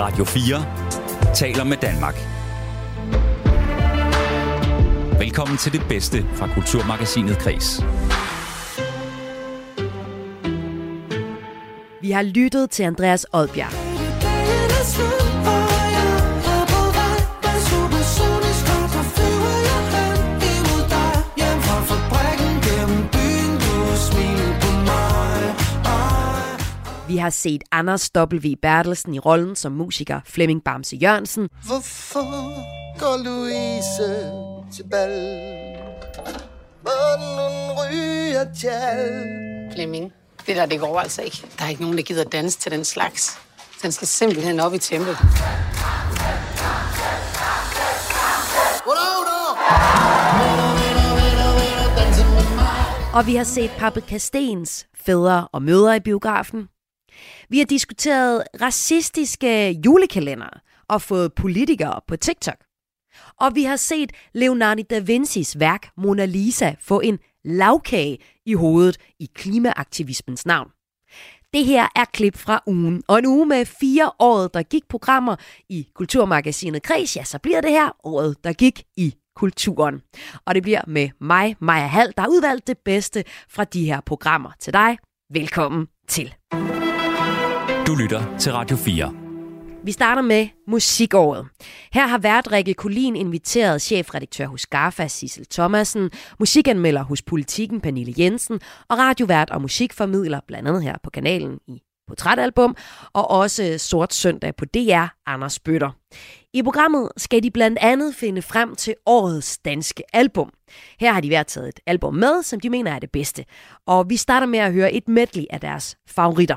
Radio 4 taler med Danmark. Velkommen til det bedste fra Kulturmagasinet Kres. Vi har lyttet til Andreas Odbjerg. Har set Anders W. Bertelsen i rollen som musiker Flemming Bamse Jørgensen. Hvorfor går Louise til bal? Munden ryger tjal. Flemming, det der, det går altså ikke. Der er ikke nogen, der gider danse til den slags. Den skal simpelthen op i dog! Og vi har set Paprika Stens fædre og mødre i biografen. Vi har diskuteret racistiske julekalender og fået politikere på TikTok. Og vi har set Leonardo da Vincis værk Mona Lisa få en lavkage i hovedet i klimaaktivismens navn. Det her er klip fra ugen, og en uge med fire året, der gik programmer i Kulturmagasinet Kreds, ja, så bliver det her året, der gik i kulturen. Og det bliver med mig, Maja Hall, der har udvalgt det bedste fra de her programmer til dig. Velkommen til. Du lytter til Radio 4. Vi starter med musikåret. Her har vært Rikke Kulin inviteret chefredaktør hos GAFA, Sissel Thomasen, musikanmelder hos Politiken, Pernille Jensen, og radiovært og musikformidler, blandt andet her på kanalen i Portrætalbum, og også Sort Søndag på DR, Anders Bøtter. I programmet skal de blandt andet finde frem til årets danske album. Her har de været taget et album med, som de mener er det bedste. Og vi starter med at høre et medley af deres favoritter.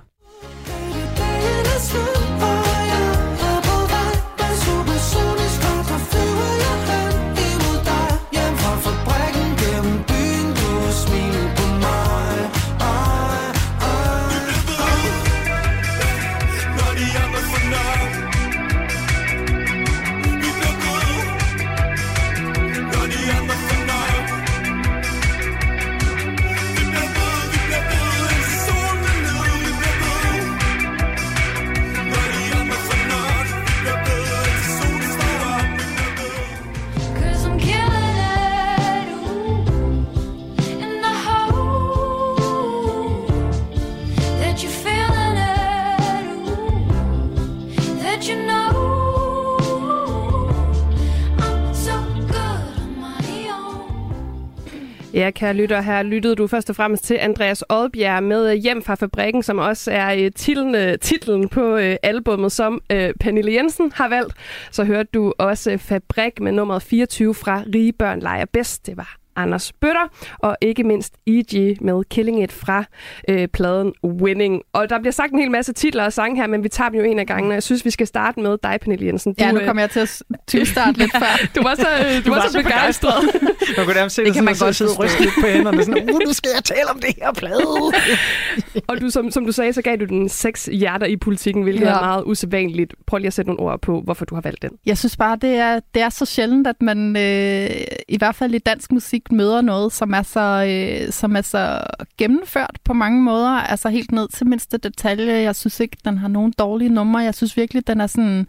Ja, kære lytter, her lyttede du først og fremmest til Andreas Odbjerg med øh, Hjem fra Fabrikken, som også er øh, titlen, titlen på øh, albummet, som øh, Pernille Jensen har valgt. Så hørte du også øh, Fabrik med nummer 24 fra Rige Børn Leger Bedst. Det var Anders Bøtter, og ikke mindst E.G. med Killing It fra øh, pladen Winning. Og der bliver sagt en hel masse titler og sange her, men vi tager dem jo en af gangen, og jeg synes, vi skal starte med dig, Pernille Jensen. Ja, nu øh, kommer jeg til at tyvstarte lidt før. du var så, øh, du, var, så begejstret. Man kunne nærmest se Det dig kan man godt sidde og lidt på hænderne. Sådan, uh, nu skal jeg tale om det her plade. Og du, som, som du sagde, så gav du den seks hjerter i politikken, hvilket. Ja. er meget usædvanligt. Prøv lige at sætte nogle ord på, hvorfor du har valgt den. Jeg synes bare, det er, det er så sjældent, at man øh, i hvert fald i dansk musik møder noget, som er, så, øh, som er så gennemført på mange måder. Altså helt ned til mindste detalje. Jeg synes ikke, den har nogen dårlige numre. Jeg synes virkelig, den er, sådan,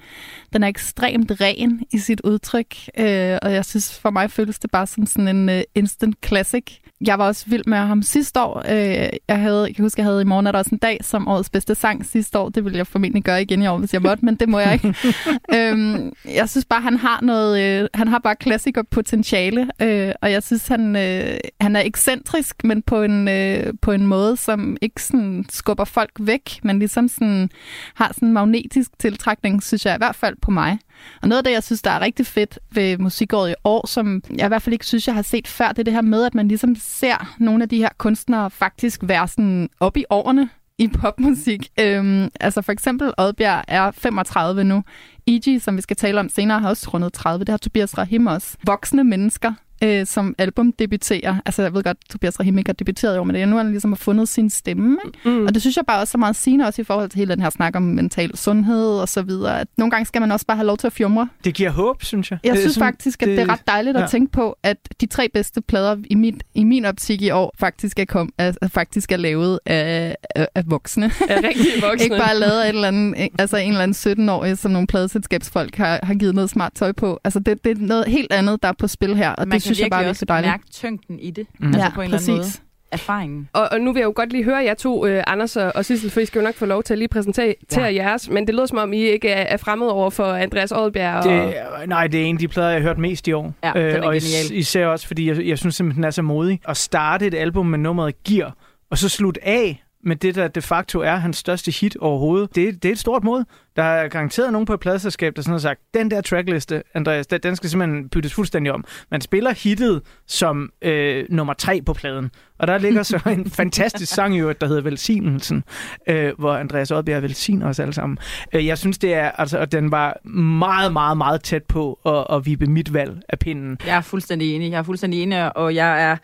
den er ekstremt ren i sit udtryk. Øh, og jeg synes, for mig føles det bare som sådan en øh, instant classic. Jeg var også vild med ham sidste år. Øh, jeg, havde, jeg kan huske, jeg havde i morgen er der også en dag som årets bedste sang sidste år. Det ville jeg formentlig gøre igen i år, hvis jeg måtte, men det må jeg ikke. øhm, jeg synes bare, han har noget, øh, han har bare klassiker potentiale, øh, og jeg synes, han, øh, han er ekscentrisk, men på en, øh, på en måde, som ikke sådan skubber folk væk, men ligesom sådan, har sådan en magnetisk tiltrækning, synes jeg i hvert fald på mig. Og noget af det, jeg synes, der er rigtig fedt ved musikåret i år, som jeg i hvert fald ikke synes, jeg har set før, det er det her med, at man ligesom ser nogle af de her kunstnere faktisk være sådan op i årene i popmusik. Øhm, altså for eksempel Oddbjerg er 35 nu. E.G., som vi skal tale om senere, har også rundet 30. Det har Tobias Rahim også. Voksne mennesker, øh, som album debuterer. Altså, jeg ved godt, Tobias Rahim ikke har debuteret år, men det er nu, han ligesom har fundet sin stemme. Ikke? Mm. Og det synes jeg bare også er meget sigende, også i forhold til hele den her snak om mental sundhed og så videre. At nogle gange skal man også bare have lov til at fjumre. Det giver håb, synes jeg. Jeg Det synes sådan- faktisk, at det, det er ret dejligt ja. at tænke på, at de tre bedste plader i min, i min optik i år faktisk er, kom, er, faktisk er lavet af, af, af voksne. Er rigtig voksne. ikke bare lavet af et eller andet, altså en eller anden 17-årig, som nogle pladeselskabsfolk har, har givet noget smart tøj på. Altså det, det er noget helt andet, der er på spil her, og Man det synes jeg bare er virkelig dejligt. mærke tyngden i det. Mm. Altså Ja, på en eller anden måde. præcis. Erfaringen. Og, og nu vil jeg jo godt lige høre jer to, uh, Anders og, og Sissel, for I skal jo nok få lov til at lige præsentere ja. jeres, men det lyder som om, I ikke er, er fremmed over for Andreas Oddbjerg. Og... Det, nej, det er en af de plader, jeg har hørt mest i år. Ja, er og is- især også, fordi jeg, jeg synes simpelthen, den er så modig. At starte et album med nummeret Gear, og så slutte af med det, der de facto er hans største hit overhovedet. Det, det er et stort mod. Der er garanteret nogen på et pladselskab, der sådan har sagt, den der trackliste, Andreas, den, den skal simpelthen byttes fuldstændig om. Man spiller hittet som øh, nummer tre på pladen. Og der ligger så en fantastisk sang i øvrigt, der hedder Velsignelsen, øh, hvor Andreas Oddbjerg velsigner os alle sammen. Øh, jeg synes, det er, altså, og den var meget, meget, meget tæt på at, at vippe mit valg af pinden. Jeg er fuldstændig enig. Jeg er fuldstændig enig, og jeg er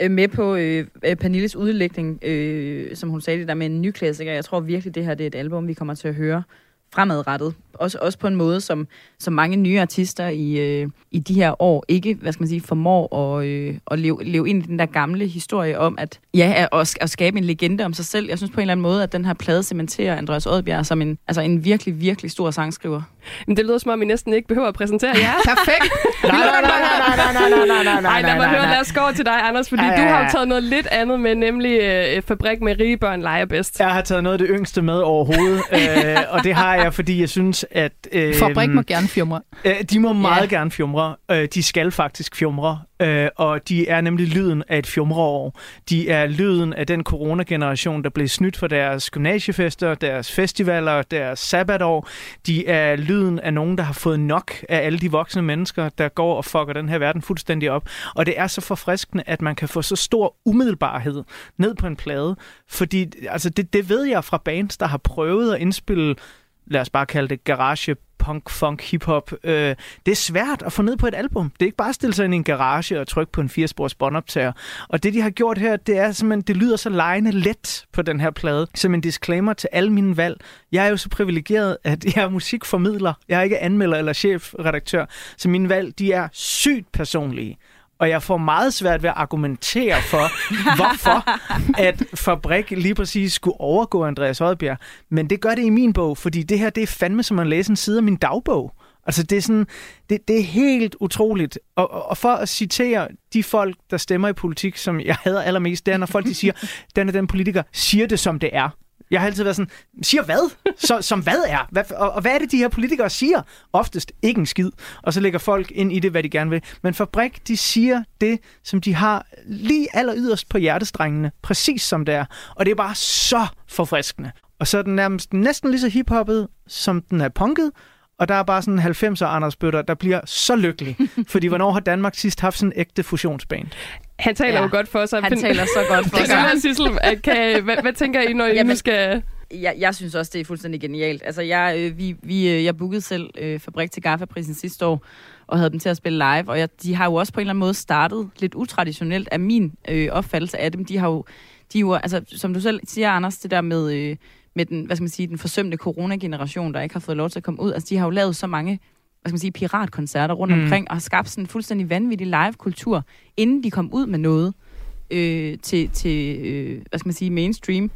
øh, med på øh, øh, Pernilles udlægning, øh, som hun sagde det der med en ny klassiker. Jeg tror virkelig, det her det er et album, vi kommer til at høre fremadrettet. Også, også på en måde, som, som mange nye artister i, øh, i de her år ikke, hvad skal man sige, formår at, øh, at leve, leve ind i den der gamle historie om, at ja, at, at skabe en legende om sig selv. Jeg synes på en eller anden måde, at den her plade cementerer Andreas Oddbjerg som en, altså en virkelig, virkelig stor sangskriver. Men det lyder som om, I næsten ikke behøver at præsentere jer. Perfekt! Nej, nej, nej, nej, nej, nej, nej, nej, nej, nej, Ej, lad mig nej, høre, nej. lad os gå over til dig, Anders, fordi Ja, ja, du har ja. jo taget noget lidt andet med, nemlig øh, Fabrik med rige børn leger bedst. Jeg har taget noget af det yngste med overhovedet, øh, og det har jeg, fordi jeg synes, at... Øh, Fabrik må gerne fjumre. Øh, de må meget Ja. gerne fjumre. Øh, de skal faktisk fjumre. Øh, og de er nemlig lyden af et fjumreår. De er lyden af den coronageneration, der blev snydt for deres gymnasiefester, deres festivaler, deres sabbatår. De er lyden af nogen, der har fået nok af alle de voksne mennesker, der går og fucker den her verden fuldstændig op. Og det er så forfriskende, at man kan få så stor umiddelbarhed ned på en plade. Fordi altså, det, det ved jeg fra bands, der har prøvet at indspille lad os bare kalde det garage, punk, funk, hiphop. Øh, det er svært at få ned på et album. Det er ikke bare at stille sig ind i en garage og trykke på en firespors båndoptager. Og det, de har gjort her, det er simpelthen, det lyder så lejende let på den her plade. Som en disclaimer til alle mine valg. Jeg er jo så privilegeret, at jeg er musikformidler. Jeg er ikke anmelder eller chefredaktør. Så mine valg, de er sygt personlige. Og jeg får meget svært ved at argumentere for, hvorfor at Fabrik lige præcis skulle overgå Andreas Oddbjerg. Men det gør det i min bog, fordi det her, det er fandme som at læse en side af min dagbog. Altså, det er, sådan, det, det er helt utroligt. Og, og- for at citere de folk, der stemmer i politik, som jeg hader allermest, det er, når folk de siger, den og den politiker siger det, som det er. Jeg har altid været sådan, siger hvad? Så, som hvad er? Hvad, og, og hvad er det, de her politikere siger? Oftest ikke en skid. Og så lægger folk ind i det, hvad de gerne vil. Men Fabrik, de siger det, som de har lige aller yderst på hjertestrengene. Præcis som det er. Og det er bare så forfriskende. Og så er den nærmest næsten lige så hiphoppet, som den er punket. Og der er bare sådan en 90'er Anders Bøtter, der bliver så lykkelig. Fordi hvornår har Danmark sidst haft sådan en ægte fusionsband? Han taler Ja, jo godt for sig. Han taler så godt for Det sig. han, Sissel. Kan, hvad, hvad tænker I, når I nu Jamen, skal... jeg, jeg synes også, det er fuldstændig genialt. Altså, jeg, øh, vi, vi, øh, jeg bookede selv øh, Fabrik til Gaffa-prisen sidste år, og havde dem til at spille live, og jeg, de har jo også på en eller anden måde startet lidt utraditionelt af min øh, opfattelse af dem. De har jo, de jo, altså, som du selv siger, Anders, det der med, øh, med den, hvad skal man sige, den forsømte coronageneration, der ikke har fået lov til at komme ud, altså, de har jo lavet så mange hvad skal man sige, piratkoncerter rundt Mm. omkring, og har skabt sådan en fuldstændig vanvittig live-kultur, inden de kom ud med noget øh, til, til øh, hvad skal man sige, mainstream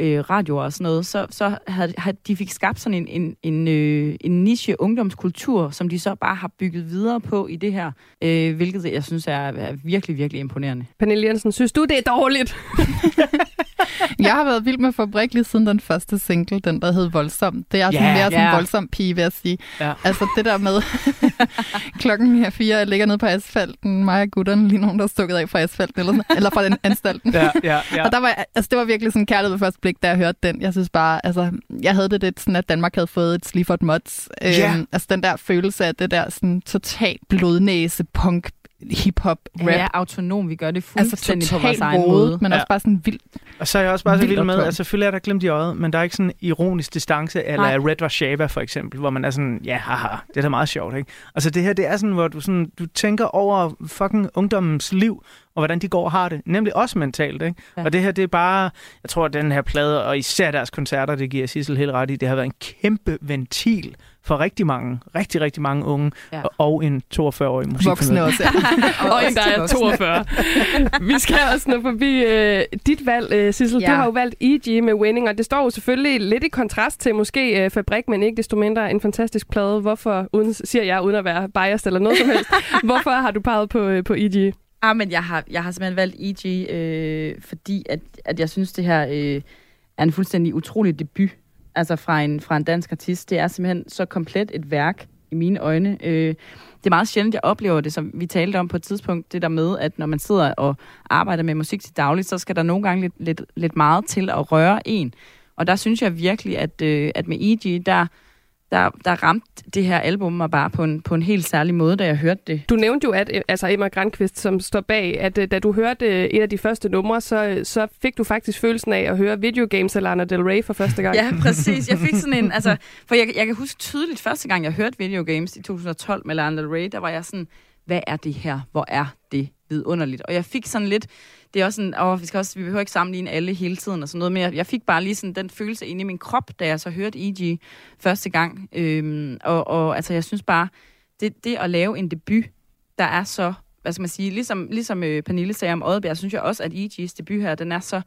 øh, radioer og sådan noget, så, så havde, havde de fik skabt sådan en, en, en, øh, en niche ungdomskultur, som de så bare har bygget videre på i det her, øh, hvilket jeg synes er, er virkelig, virkelig imponerende. Pernille Jensen, synes du, det er dårligt? Jeg har været vild med Fabrik lige siden den første single, den der hed Voldsom. Det er sådan Ja, mere sådan en ja. voldsom pige, vil jeg sige. Ja. Altså det der med, klokken er fire, jeg ligger nede på asfalten, mig og gutterne, lige nogen, der er stukket af fra asfalten, eller, sådan, eller fra den anstalten. Ja, ja, ja. Og der var, altså, det var virkelig sådan kærlighed ved første blik, da jeg hørte den. Jeg synes bare, altså, jeg havde det lidt sådan, at Danmark havde fået et Sleaford Mods. Ja. Øhm, altså den der følelse af det der sådan total blodnæse punk hip-hop rap. Ja, autonom. Vi gør det altså fuldstændig på vores egen måde. men Ja. også bare sådan vildt. Og så er jeg også bare så vild med, at selvfølgelig er der glemt i øjet, men der er ikke sådan en ironisk distance, eller Nej. Red Warshava for eksempel, hvor man er sådan, ja, haha, det er da meget sjovt, ikke? Altså det her, det er sådan, hvor du, sådan, du tænker over fucking ungdommens liv, og hvordan de går og har det. Nemlig også mentalt, ikke? Ja. Og det her, det er bare, jeg tror, at den her plade, og især deres koncerter, det giver Sissel helt ret i, det har været en kæmpe ventil for rigtig mange, rigtig, rigtig mange unge, Ja. og en 42-årig musikformidler. Voksne også, ja. og en, der er 42. Vi skal også nå forbi øh, dit valg, øh, Sissel. Ja. Du har jo valgt E.G. med Winning, og det står jo selvfølgelig lidt i kontrast til måske øh, Fabrik, men ikke desto mindre en fantastisk plade. Hvorfor, uden, siger jeg uden at være biased eller noget som helst, hvorfor har du peget på, øh, på E.G.? Ah, men jeg har, jeg har simpelthen valgt E.G., øh, fordi at, at jeg synes, det her øh, er en fuldstændig utrolig debut altså fra en, fra en dansk artist. Det er simpelthen så komplet et værk i mine øjne. Øh, det er meget sjældent, jeg oplever det, som vi talte om på et tidspunkt, det der med, at når man sidder og arbejder med musik til dagligt, så skal der nogle gange lidt, lidt, lidt meget til at røre en. Og der synes jeg virkelig, at, øh, at med E.G., der, der, der ramte det her album mig bare på en, på en helt særlig måde, da jeg hørte det. Du nævnte jo, at altså Emma Grandqvist, som står bag, at øh, da du hørte øh, et af de første numre, så, øh, så fik du faktisk følelsen af at høre Video Games af Lana Del Rey for første gang. Ja, præcis. Jeg fik sådan en, altså, for jeg, jeg kan huske tydeligt første gang, jeg hørte Video Games i 2012 med Lana Del Rey, der var jeg sådan, hvad er det her? Hvor er det vidunderligt? Og jeg fik sådan lidt, det er også sådan, åh, vi, skal også, vi behøver ikke sammenligne alle hele tiden og sådan noget, men jeg, jeg fik bare lige sådan den følelse inde i min krop, da jeg så hørte E.G. første gang. Øhm, og, og altså, jeg synes bare, det, det at lave en debut, der er så, hvad skal man sige, ligesom, ligesom øh, Pernille sagde om Oddbjerg, synes jeg også, at E.G.'s debut her, den er så,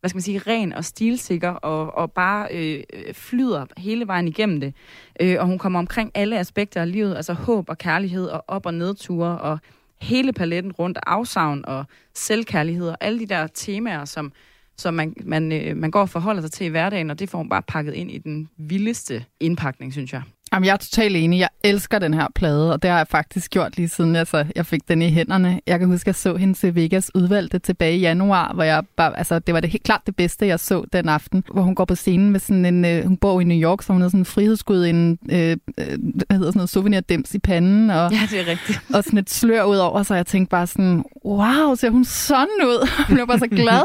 hvad skal man sige, ren og stilsikker, og, og bare øh, øh, flyder hele vejen igennem det. Øh, og hun kommer omkring alle aspekter af livet, altså håb og kærlighed, og op- og nedture, og hele paletten rundt, afsavn og selvkærlighed, og alle de der temaer, som, som man, man, øh, man går og forholder sig til i hverdagen, og det får hun bare pakket ind i den vildeste indpakning, synes jeg. Jamen, jeg er totalt enig. Jeg elsker den her plade, og det har jeg faktisk gjort lige siden altså, jeg fik den i hænderne. Jeg kan huske, at jeg så hende til Vegas udvalgte tilbage i januar, hvor jeg bare, altså, det var det helt klart det bedste, jeg så den aften, hvor hun går på scenen med sådan en, øh, hun bor i New York, så hun har sådan en frihedsskud, en, øh, øh, hvad hedder sådan noget, souvenirdims i panden, og, Ja, det er rigtigt. og sådan et slør ud over, så jeg tænkte bare sådan, wow, ser hun sådan ud? Jeg blev bare så glad.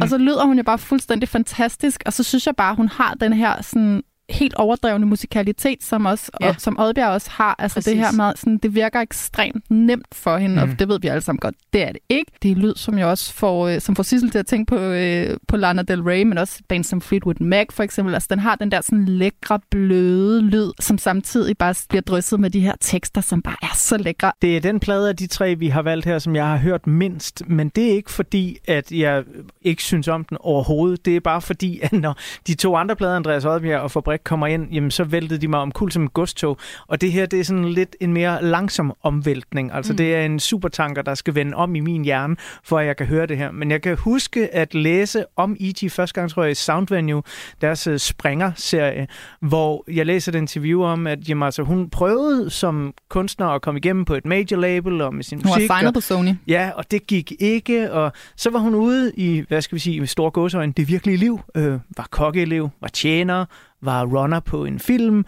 og så lyder hun jo bare fuldstændig fantastisk, og så synes jeg bare, hun har den her sådan helt overdrevne musikalitet, som også, Ja. og, som Oddbjerg også har. Altså Præcis. det her med, sådan, det virker ekstremt nemt for hende, mm. Og det ved vi alle sammen godt, det er det ikke. Det er lyd, som jeg også får, øh, som får Sissel til at tænke på, øh, på Lana Del Rey, men også band som Fleetwood Mac for eksempel. Altså den har den der sådan lækre, bløde lyd, som samtidig bare bliver drysset med de her tekster, som bare er så lækre. Det er den plade af de tre, vi har valgt her, som jeg har hørt mindst. Men det er ikke fordi, at jeg ikke synes om den overhovedet. Det er bare fordi, at når de to andre plader, Andreas Oddbjerg og Fabrik, kommer ind, jamen så væltede de mig om kul som et godstog. Og det her, det er sådan lidt en mere langsom omvæltning. Altså Mm. det er en supertanker, der skal vende om i min hjerne, for at jeg kan høre det her. Men jeg kan huske at læse om E.T. første gang, tror jeg, i Soundvenue, deres øh, Springer-serie, hvor jeg læser et interview om, at jamen, altså, hun prøvede som kunstner at komme igennem på et major label og med sin Hun var musik. og- signet på Sony. Ja, og det gik ikke, og så var hun ude i, hvad skal vi sige, store gåsøjne, det virkelige liv, øh, var kokkeelev, var tjener, var runner på en film,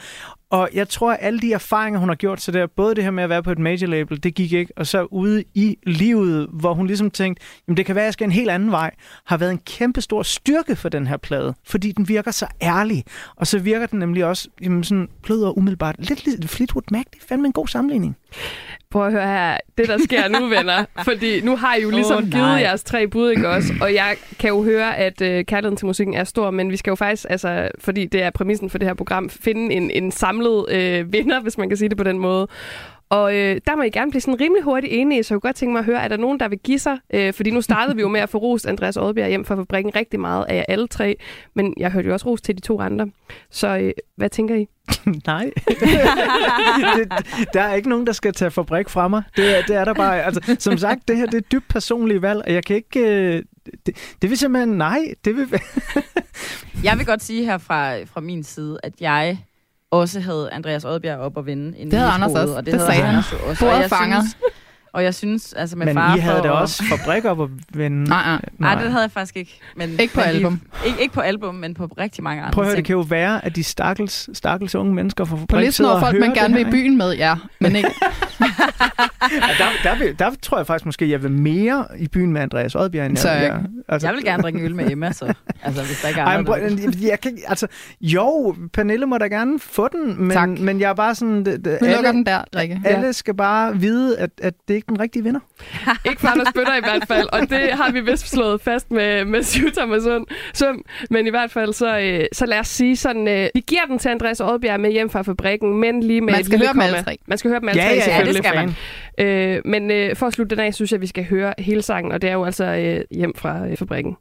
og jeg tror, at alle de erfaringer, hun har gjort sig der, både det her med at være på et major label, det gik ikke, og så ude i livet, hvor hun ligesom tænkte, jamen det kan være, at jeg skal en helt anden vej, har været en kæmpe stor styrke for den her plade, fordi den virker så ærlig, og så virker den nemlig også jamen sådan blød og umiddelbart. Lidt lidt Fleetwood Mac, det er fandme en god sammenligning. Prøv at høre her, det der sker nu, venner. Fordi nu har I jo ligesom oh, nej. givet jeres tre bud, ikke også? Og jeg kan jo høre, at øh, kærligheden til musikken er stor, men vi skal jo faktisk, altså, fordi det er præmissen for det her program, finde en, en samlet øh, vinder, hvis man kan sige det på den måde. Og øh, der må I gerne blive sådan rimelig hurtigt enige, så jeg kunne godt tænke mig at høre, er der nogen, der vil give sig? Øh, fordi nu startede vi jo med at få rost Andreas Oddbjerg hjem fra fabrikken rigtig meget af jer alle tre, men jeg hørte jo også ros til de to andre. Så øh, hvad tænker I? Nej. det, der er ikke nogen, der skal tage fabrik fra mig. Det, er- det er der bare. Altså, som sagt, det her det er et dybt personligt valg, og jeg kan ikke... øh, Det, det vil simpelthen... Nej, det vil... Jeg vil godt sige her fra, fra min side, at jeg også havde Andreas Oddbjerg op at vinde. inden Det havde Anders også. Og det, Det havde sagde han. Anders også. Og jeg fanger. Synes, og jeg synes, altså med Men far I havde for da at- også fabrik op at vende. Nej, nej. Nej, det havde jeg faktisk ikke. Men, Ikke på men album. Ikke, ikke på album, men på rigtig mange andre Prøv at høre, det ting. kan jo være, at de stakkels, stakkels unge mennesker fra På fabrik listen sidder over folk, man gerne det vil i byen med, ja. Men ikke, Ja, der, der, vil, der tror jeg faktisk måske, jeg vil mere i byen med Andreas Oddbjerg, end Så jeg, jeg- jeg, altså, Jeg vil gerne drikke en øl med Emma, så. Altså, hvis der ikke er Ej, men andre. jeg, jeg kan, altså, jo, Pernille må da gerne få den, Tak. men, men jeg er bare sådan... Det, det, alle, den der, Rikke. alle skal bare vide, at, at det ikke er den rigtige vinder. Ikke for Anders Bøtter i hvert fald, og det har vi vist slået fast med, med og Sund. Søm. Men i hvert fald, så, øh, så lad os sige sådan, øh, vi giver den til Andreas Oddbjerg med hjem fra fabrikken, men lige med Man skal høre dem alle tre. Man skal høre dem alle Ja, tre, ja, ja, det skal man. Øh, men øh, for at slutte den af, synes jeg, vi skal høre hele sangen, og det er jo altså øh, hjem fra øh, fabrikken.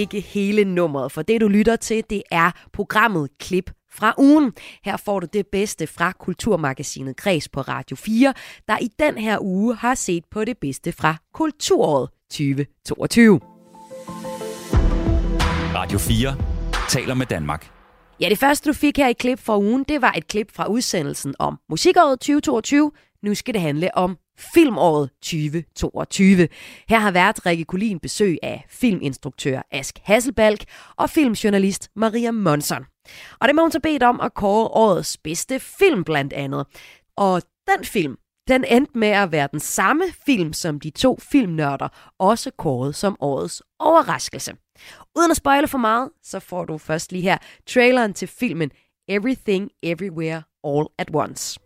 Ikke hele nummeret, for det du lytter til, det er programmet Klip fra ugen. Her får du det bedste fra Kulturmagasinet Kreds på Radio 4, der i den her uge har set på det bedste fra Kulturåret 2022. Radio 4 taler med Danmark. Ja, det første du fik her i klip fra ugen, det var et klip fra udsendelsen om musikåret 2022. Nu skal det handle om filmåret 2022. Her har været Rikke Kulin besøg af filminstruktør Ask Hasselbalk og filmjournalist Maria Monson. Og det må hun så bedt om at kåre årets bedste film blandt andet. Og den film, den endte med at være den samme film, som de to filmnørder også kårede som årets overraskelse. Uden at spoile for meget, så får du først lige her traileren til filmen Everything Everywhere All at Once.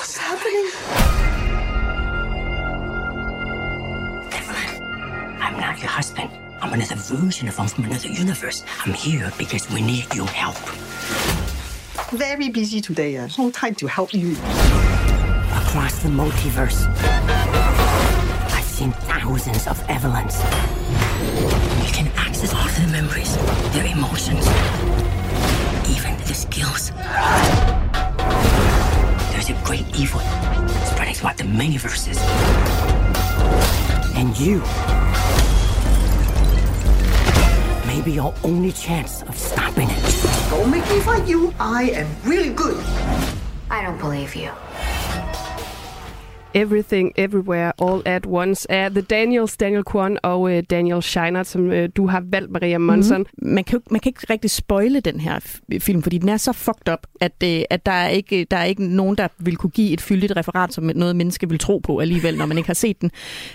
What's happening? Evelyn, I'm not your husband. I'm another version of him from another universe. I'm here because we need your help. Very busy today. Uh, no time to help you. Across the multiverse, I've seen thousands of Evelyns. You can access all their memories, their emotions, even their skills. There's a great evil spreading throughout the many verses. And you may be your only chance of stopping it. Don't make me fight you. I am really good. I don't believe you. Everything, Everywhere, All at Once af The Daniels, Daniel Kwan og øh, Daniel Scheinert, som øh, du har valgt, Maria Monson. Mm-hmm. man kan, jo- man kan ikke rigtig spoile den her film, fordi den er så fucked up, at, øh, at der, er ikke, der er ikke nogen, der vil kunne give et fyldigt referat, som noget menneske vil tro på alligevel, når man ikke har set den.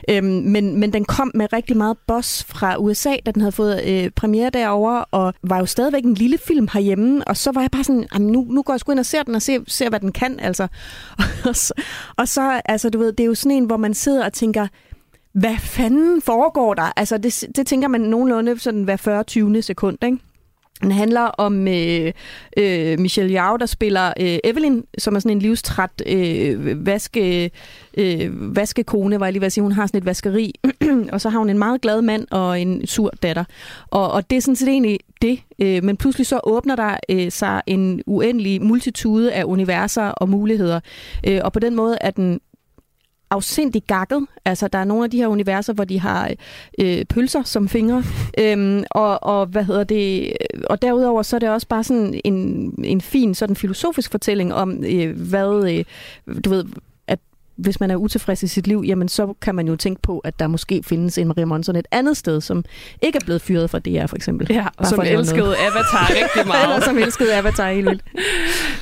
Øhm, men, men den kom med rigtig meget boss fra USA, da den havde fået øh, premiere derovre, og var jo stadigvæk en lille film herhjemme, og så var jeg bare sådan, "Jamen, nu, nu går jeg sgu ind og ser den, og ser, ser hvad den kan, altså. og, så, og så, altså, altså du ved, det er jo sådan en, hvor man sidder og tænker, hvad fanden foregår der? Altså det, det tænker man nogenlunde sådan hver 40-20 sekund, ikke? Den handler om øh, øh, Michelle Yao, der spiller øh, Evelyn, som er sådan en livstræt øh, vaske, øh, vaskekone, var jeg lige ved at sige. Hun har sådan et vaskeri, og så har hun en meget glad mand og en sur datter. Og, og det er sådan set egentlig det. Øh, men pludselig så åbner der øh, sig en uendelig multitude af universer og muligheder. Øh, og på den måde er den afsindig gakket. Altså, der er nogle af de her universer, hvor de har øh, pølser som fingre. øhm, og, og, hvad hedder det? Og derudover så er det også bare sådan en, en fin sådan filosofisk fortælling om, øh, hvad, øh, du ved, hvis man er utilfreds i sit liv, jamen så kan man jo tænke på, at der måske findes en Maria Monson et andet sted, som ikke er blevet fyret fra DR, for eksempel. Ja, og Bare som elskede noget. Avatar rigtig meget. Eller som elskede Avatar helt vildt.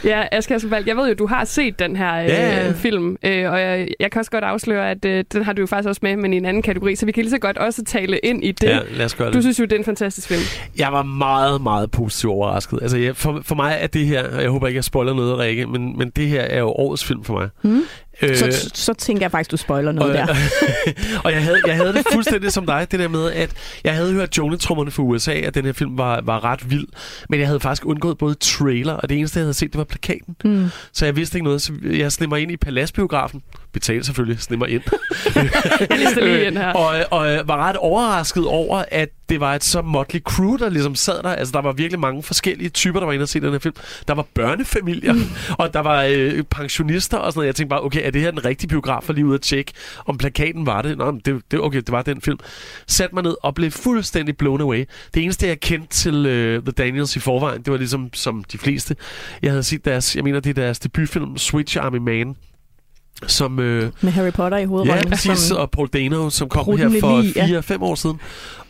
Ja, Asger Asselvald, jeg ved jo, du har set den her øh, Ja, ja. film, øh, og jeg, jeg kan også godt afsløre, at øh, den har du jo faktisk også med, men i en anden kategori, så vi kan lige så godt også tale ind i det. Ja, lad os gøre det. Du synes jo, det er en fantastisk film. Jeg var meget, meget positivt overrasket. Altså, jeg, for, for mig er det her, og jeg håber ikke, jeg spoiler noget, Rikke, men, men det her er jo årets film for mig. Mm. Øh, Så, så tænker jeg faktisk, du spoiler noget og, der. og jeg havde, jeg havde det fuldstændig som dig, det der med, at jeg havde hørt jonetrummerne fra USA, at den her film var, var ret vild, men jeg havde faktisk undgået både trailer, og det eneste, jeg havde set, det var plakaten. Mm. Så jeg vidste ikke noget, så jeg snemmer ind i Paladsbiografen. Betalte selvfølgelig, snemmer ind. Jeg lige ind her. og, og øh, var ret overrasket over, at det var et så motley crew, der ligesom sad der. Altså, der var virkelig mange forskellige typer, der var inde og se den her film. Der var børnefamilier, og der var øh, pensionister og sådan noget. Jeg tænkte bare, okay, er det her den rigtige biograf for lige ud at tjekke, om plakaten var det? Nå, det, det, okay, det var den film. Sat mig ned og blev fuldstændig blown away. Det eneste, jeg kendte til øh, The Daniels i forvejen, det var ligesom som de fleste. Jeg havde set deres, jeg mener, det er deres debutfilm, Switch Army Man, som... Øh, Med Harry Potter i hovedrollen. Ja, præcis, som- og Paul Dano, som kom her for Lili, ja. 4-5 år siden.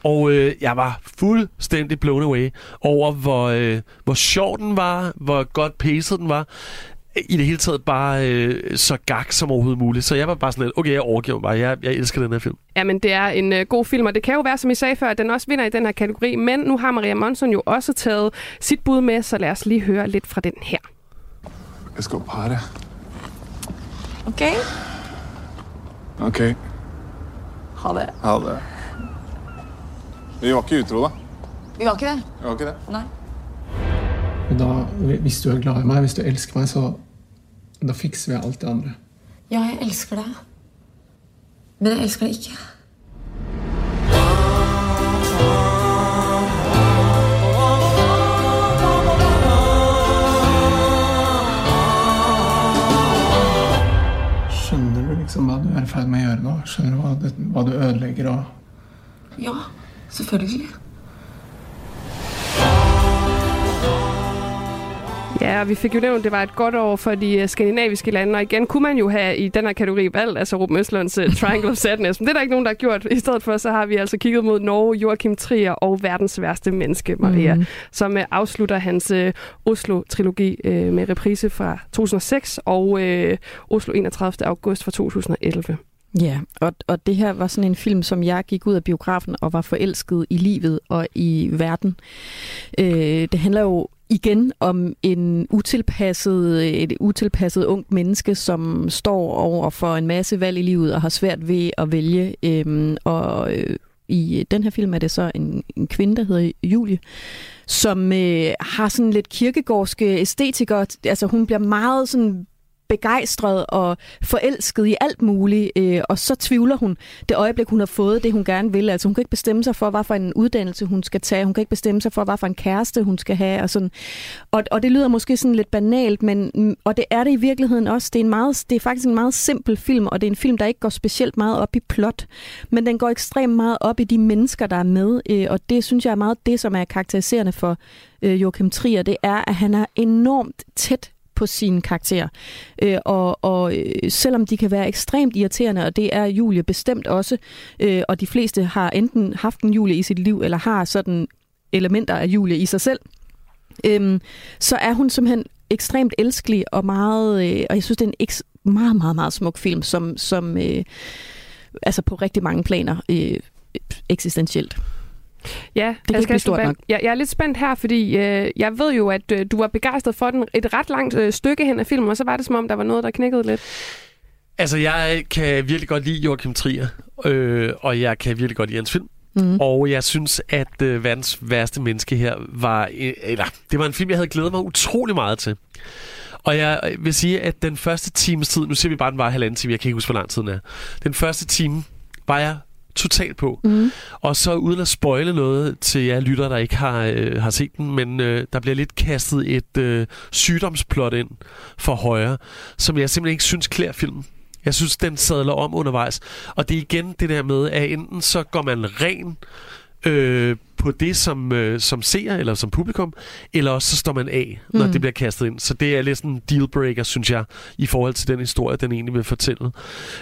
Og øh, jeg var fuldstændig blown away over, hvor, øh, hvor sjov den var, hvor godt paced den var. I det hele taget bare øh, så gak som overhovedet muligt. Så jeg var bare sådan lidt, okay, jeg overgiver mig bare. Jeg, jeg elsker den her film. Ja, men det er en øh, god film, og det kan jo være, som I sagde før, at den også vinder i den her kategori. Men nu har Maria Monson jo også taget sit bud med, så lad os lige høre lidt fra den her. Jeg skal på det. Okay? Okay. Ha det. Ha det. Vi var ikke utro, da. Vi var ikke det? Vi var ikke det. Nei. Men da, hvis du er glad i meg, hvis du elsker meg, så da fikser vi alt det andre. Ja, jeg elsker deg. Men jeg elsker deg ikke. Ferd med å gjøre nå? Skjønner du hva, det, hva du ødelegger og Ja, selvfølgelig. Ja, og vi fik jo nævnt, det var et godt år for de øh, skandinaviske lande, og igen kunne man jo have i den her kategori valgt, altså Ruben Østlunds uh, Triangle of Sadness, men det er der ikke nogen, der har gjort. I stedet for, så har vi altså kigget mod Norge, Joachim Trier og verdens værste menneske, Maria, mm. som uh, afslutter hans uh, Oslo-trilogi uh, med reprise fra 2006 og uh, Oslo 31. august fra 2011. Ja, og, og det her var sådan en film, som jeg gik ud af biografen og var forelsket i livet og i verden. Øh, det handler jo igen om en utilpasset, et utilpasset ungt menneske, som står over for en masse valg i livet og har svært ved at vælge. Øhm, og øh, i den her film er det så en, en kvinde, der hedder Julie, som øh, har sådan lidt kirkegårdske æstetikere. Altså hun bliver meget sådan begejstret og forelsket i alt muligt, øh, og så tvivler hun det øjeblik, hun har fået det, hun gerne vil. Altså hun kan ikke bestemme sig for, hvad for en uddannelse hun skal tage. Hun kan ikke bestemme sig for, hvad for en kæreste hun skal have. Og, sådan. Og, og det lyder måske sådan lidt banalt, men mm, og det er det i virkeligheden også. Det er, en meget, det er faktisk en meget simpel film, og det er en film, der ikke går specielt meget op i plot, men den går ekstremt meget op i de mennesker, der er med, øh, og det synes jeg er meget det, som er karakteriserende for øh, Joachim Trier. Det er, at han er enormt tæt på sine karakterer. Øh, og og øh, selvom de kan være ekstremt irriterende, og det er Julie bestemt også, øh, og de fleste har enten haft en Julie i sit liv, eller har sådan elementer af Julie i sig selv, øh, så er hun simpelthen ekstremt elskelig og meget, øh, og jeg synes, det er en eks- meget, meget, meget smuk film, som, som øh, altså på rigtig mange planer øh, eksistentielt. Ja, det kan Asger ikke blive stort nok. Jeg, jeg er lidt spændt her, fordi øh, jeg ved jo, at øh, du var begejstret for den et ret langt øh, stykke hen af filmen, og så var det som om, der var noget, der knækkede lidt. Altså, jeg kan virkelig godt lide Joachim Trier, øh, og jeg kan virkelig godt lide hans film. Mhm. Og jeg synes, at øh, verdens værste menneske her var... Øh, eller, det var en film, jeg havde glædet mig utrolig meget til. Og jeg vil sige, at den første times tid... Nu siger vi bare, den var halvanden time. Jeg kan ikke huske, hvor lang tid den er. Den første time var jeg totalt på. Mm. Og så uden at spoile noget til jer lytter, der ikke har, øh, har set den, men øh, der bliver lidt kastet et øh, sygdomsplot ind for højre, som jeg simpelthen ikke synes klæder filmen. Jeg synes, den sadler om undervejs. Og det er igen det der med, at enten så går man ren øh, på det som, øh, som seer eller som publikum, eller også så står man af, når Mm. det bliver kastet ind. Så det er lidt sådan en dealbreaker, synes jeg, i forhold til den historie, den egentlig vil fortælle.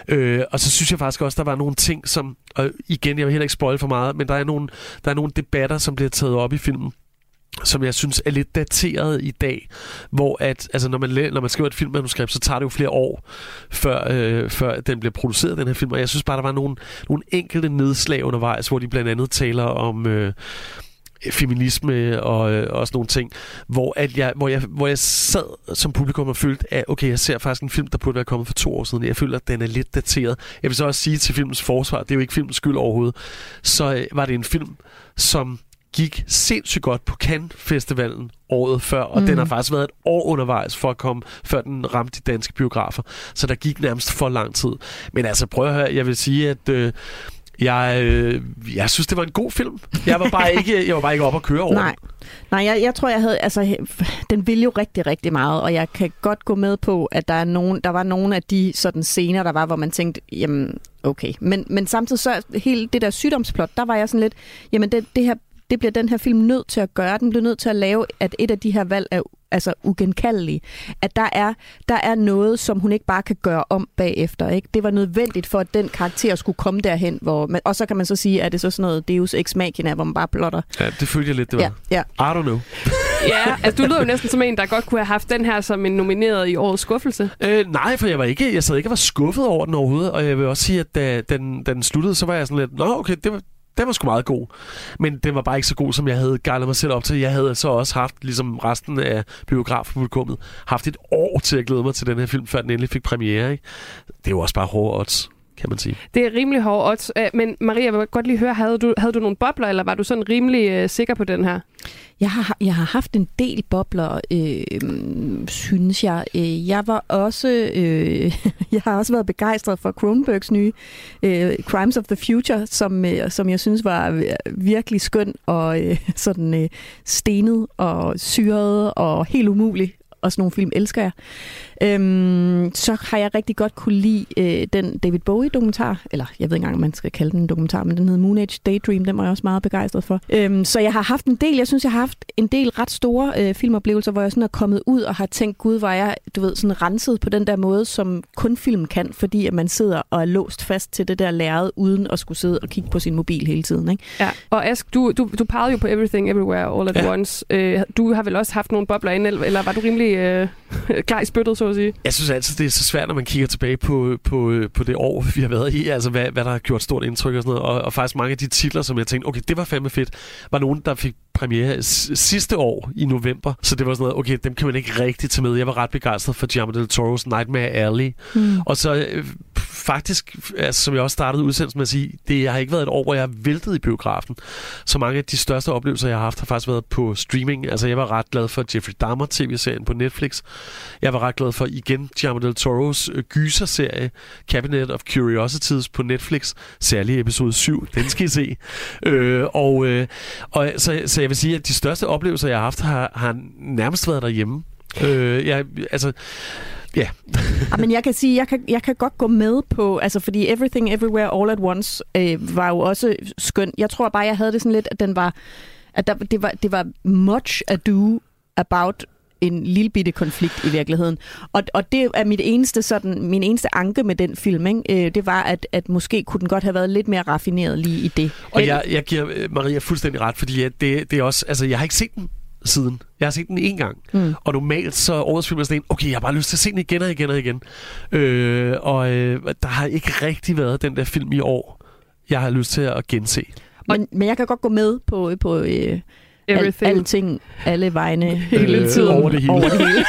Øh, og så synes jeg faktisk også, der var nogle ting, som, og igen, jeg vil heller ikke spoil for meget, men der er nogle, der er nogle debatter, som bliver taget op i filmen, som jeg synes er lidt dateret i dag, hvor at, altså når man, når man skriver et filmmanuskript, så tager det jo flere år, før, øh, før den bliver produceret, den her film. Og jeg synes bare, der var nogle, nogle enkelte nedslag undervejs, hvor de blandt andet taler om... Øh, feminisme og øh, også nogle ting, hvor, at jeg, hvor, jeg, hvor jeg sad som publikum og følte, at okay, jeg ser faktisk en film, der burde være kommet for to år siden. Jeg føler, at den er lidt dateret. Jeg vil så også sige til filmens forsvar, det er jo ikke filmens skyld overhovedet, så øh, var det en film, som gik sindssygt godt på Cannes Festivalen året før, og Mm. mm. den har faktisk været et år undervejs for at komme, før den ramte de danske biografer. Så der gik nærmest for lang tid. Men altså, prøv at høre, jeg vil sige, at øh, jeg, øh, jeg synes, det var en god film. Jeg var bare ikke, jeg var bare ikke op at køre over Nej. Nej jeg, jeg tror, jeg havde... Altså, den vil jo rigtig, rigtig meget, og jeg kan godt gå med på, at der, er nogen, der var nogle af de sådan scener, der var, hvor man tænkte, jamen, okay. Men, men samtidig så, hele det der sygdomsplot, der var jeg sådan lidt, jamen, det, det her det bliver den her film nødt til at gøre. Den bliver nødt til at lave, at et af de her valg er altså ugenkaldelige. At der er, der er noget, som hun ikke bare kan gøre om bagefter. Ikke? Det var nødvendigt for, at den karakter skulle komme derhen. Hvor man, og så kan man så sige, at det er så sådan noget Deus Ex Machina, hvor man bare plotter. Ja, det følte jeg lidt, det var. Ja, ja. I don't know. Ja, altså du lyder jo næsten som en, der godt kunne have haft den her som en nomineret i årets skuffelse. Øh, nej, for jeg var ikke, jeg sad ikke og var skuffet over den overhovedet, og jeg vil også sige, at da, den, den sluttede, så var jeg sådan lidt, nå okay, det var, den var sgu meget god. Men den var bare ikke så god, som jeg havde gejlet mig selv op til. Jeg havde så også haft, ligesom resten af biografpublikummet, haft et år til at glæde mig til den her film, før den endelig fik premiere. Ikke? Det er jo også bare hårde odds, kan man sige. Det er rimelig hårdt odds. Øh, Men Maria, jeg vil godt lige høre, havde du, havde du nogle bobler, eller var du sådan rimelig øh, sikker på den her? Jeg har, jeg har haft en del bobler, øh, synes jeg. Øh, Jeg var også, øh, jeg har også været begejstret for Cronenbergs nye øh, Crimes of the Future, som, øh, som jeg synes var virkelig skøn og øh, sådan øh, stenet og syret og helt umulig. Og sådan nogle film elsker jeg. Øhm, så har jeg rigtig godt kunne lide øh, den David Bowie-dokumentar, eller jeg ved ikke engang, om man skal kalde den en dokumentar, men den hedder Moon Age Daydream, den var jeg også meget begejstret for. Øhm, så jeg har haft en del, jeg synes, jeg har haft en del ret store øh, filmoplevelser, hvor jeg sådan er kommet ud og har tænkt, gud, var jeg, du ved, sådan renset på den der måde, som kun film kan, fordi at man sidder og er låst fast til det der lærred, uden at skulle sidde og kigge på sin mobil hele tiden, ikke? Ja. Og Ask, du, du, du pegede jo på Everything Everywhere All at Ja. Once. Øh, du har vel også haft nogle bobler eller- eller var du rimelig øh, klar i spyttet, så at sige? Jeg synes altid, det er så svært, når man kigger tilbage på, på, på det år, vi har været i, altså hvad, hvad der har gjort stort indtryk og sådan noget. Og, og faktisk mange af de titler, som jeg tænkte, okay, det var fandme fedt, var nogen, der fik premiere sidste år i november. Så det var sådan noget, okay, dem kan man ikke rigtig tage med. Jeg var ret begejstret for Guillermo del Toro's Nightmare Alley. Mm. Og så øh, faktisk, altså, som jeg også startede udsendelsen med at sige, det har ikke været et år, hvor jeg har væltet i biografen. Så mange af de største oplevelser, jeg har haft, har faktisk været på streaming. Altså, jeg var ret glad for Jeffrey Dahmer tv-serien på Netflix. Jeg var ret glad for igen Guillermo del Toro's øh, gyser-serie Cabinet of Curiosities på Netflix. Særlig episode 7, den skal I se. Øh, og øh, og så, så jeg vil sige, at de største oplevelser, jeg har haft, har, har nærmest været derhjemme. Øh, jeg, altså, ja. Ja, men jeg kan sige, jeg kan, jeg kan godt gå med på, altså fordi Everything Everywhere All at Once øh, var jo også skøn. Jeg tror bare, jeg havde det sådan lidt, at den var, at der, det, var, det var much ado about en lille bitte konflikt i virkeligheden. Og, og det er mit eneste sådan, min eneste anke med den film, ikke? Øh, det var, at, at måske kunne den godt have været lidt mere raffineret lige i det. Og jeg, jeg giver øh, Maria fuldstændig ret, fordi at det, det er også, altså jeg har ikke set den siden. Jeg har set den én gang. Mm. Og normalt så årets film er sådan en, okay, jeg har bare lyst til at se den igen og igen og igen. Øh, og øh, der har ikke rigtig været den der film i år, jeg har lyst til at gense. Men, men jeg kan godt gå med på, på, øh, Al, Everything. alting, alle vegne. Hele øh, tiden. Over det hele. Over det hele.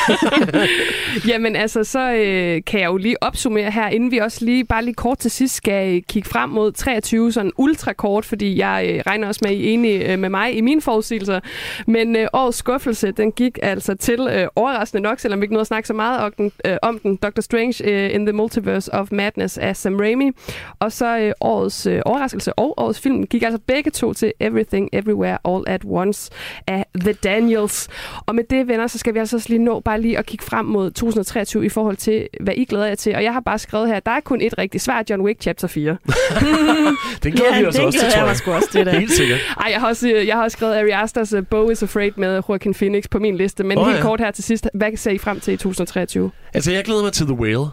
Jamen altså, så øh, kan jeg jo lige opsummere her, inden vi også lige, bare lige kort til sidst skal øh, kigge frem mod 23, sådan ultrakort, fordi jeg øh, regner også med, at I er enige øh, med mig i mine forudsigelser. Men øh, årets skuffelse, den gik altså til, øh, overraskende nok, selvom vi ikke nåede at snakke så meget om den, øh, om den Doctor Strange øh, in the Multiverse of Madness af Sam Raimi. Og så øh, årets øh, overraskelse og årets film gik altså begge to til Everything Everywhere All at Once af The Daniels. Og med det, venner, så skal vi altså også lige nå bare lige at kigge frem mod 2023 i forhold til, hvad I glæder jer til. Og jeg har bare skrevet her, at der er kun et rigtigt svar, John Wick Chapter 4. Den glæder vi os også til, tror jeg. også til Helt sikkert. Ej, jeg har også, øh, jeg har også skrevet Ari Asters uh, Bo is Afraid med Joaquin Phoenix på min liste. Men oh, helt ja. kort her til sidst, hvad ser I frem til i 2023? Altså, jeg glæder mig til The Whale.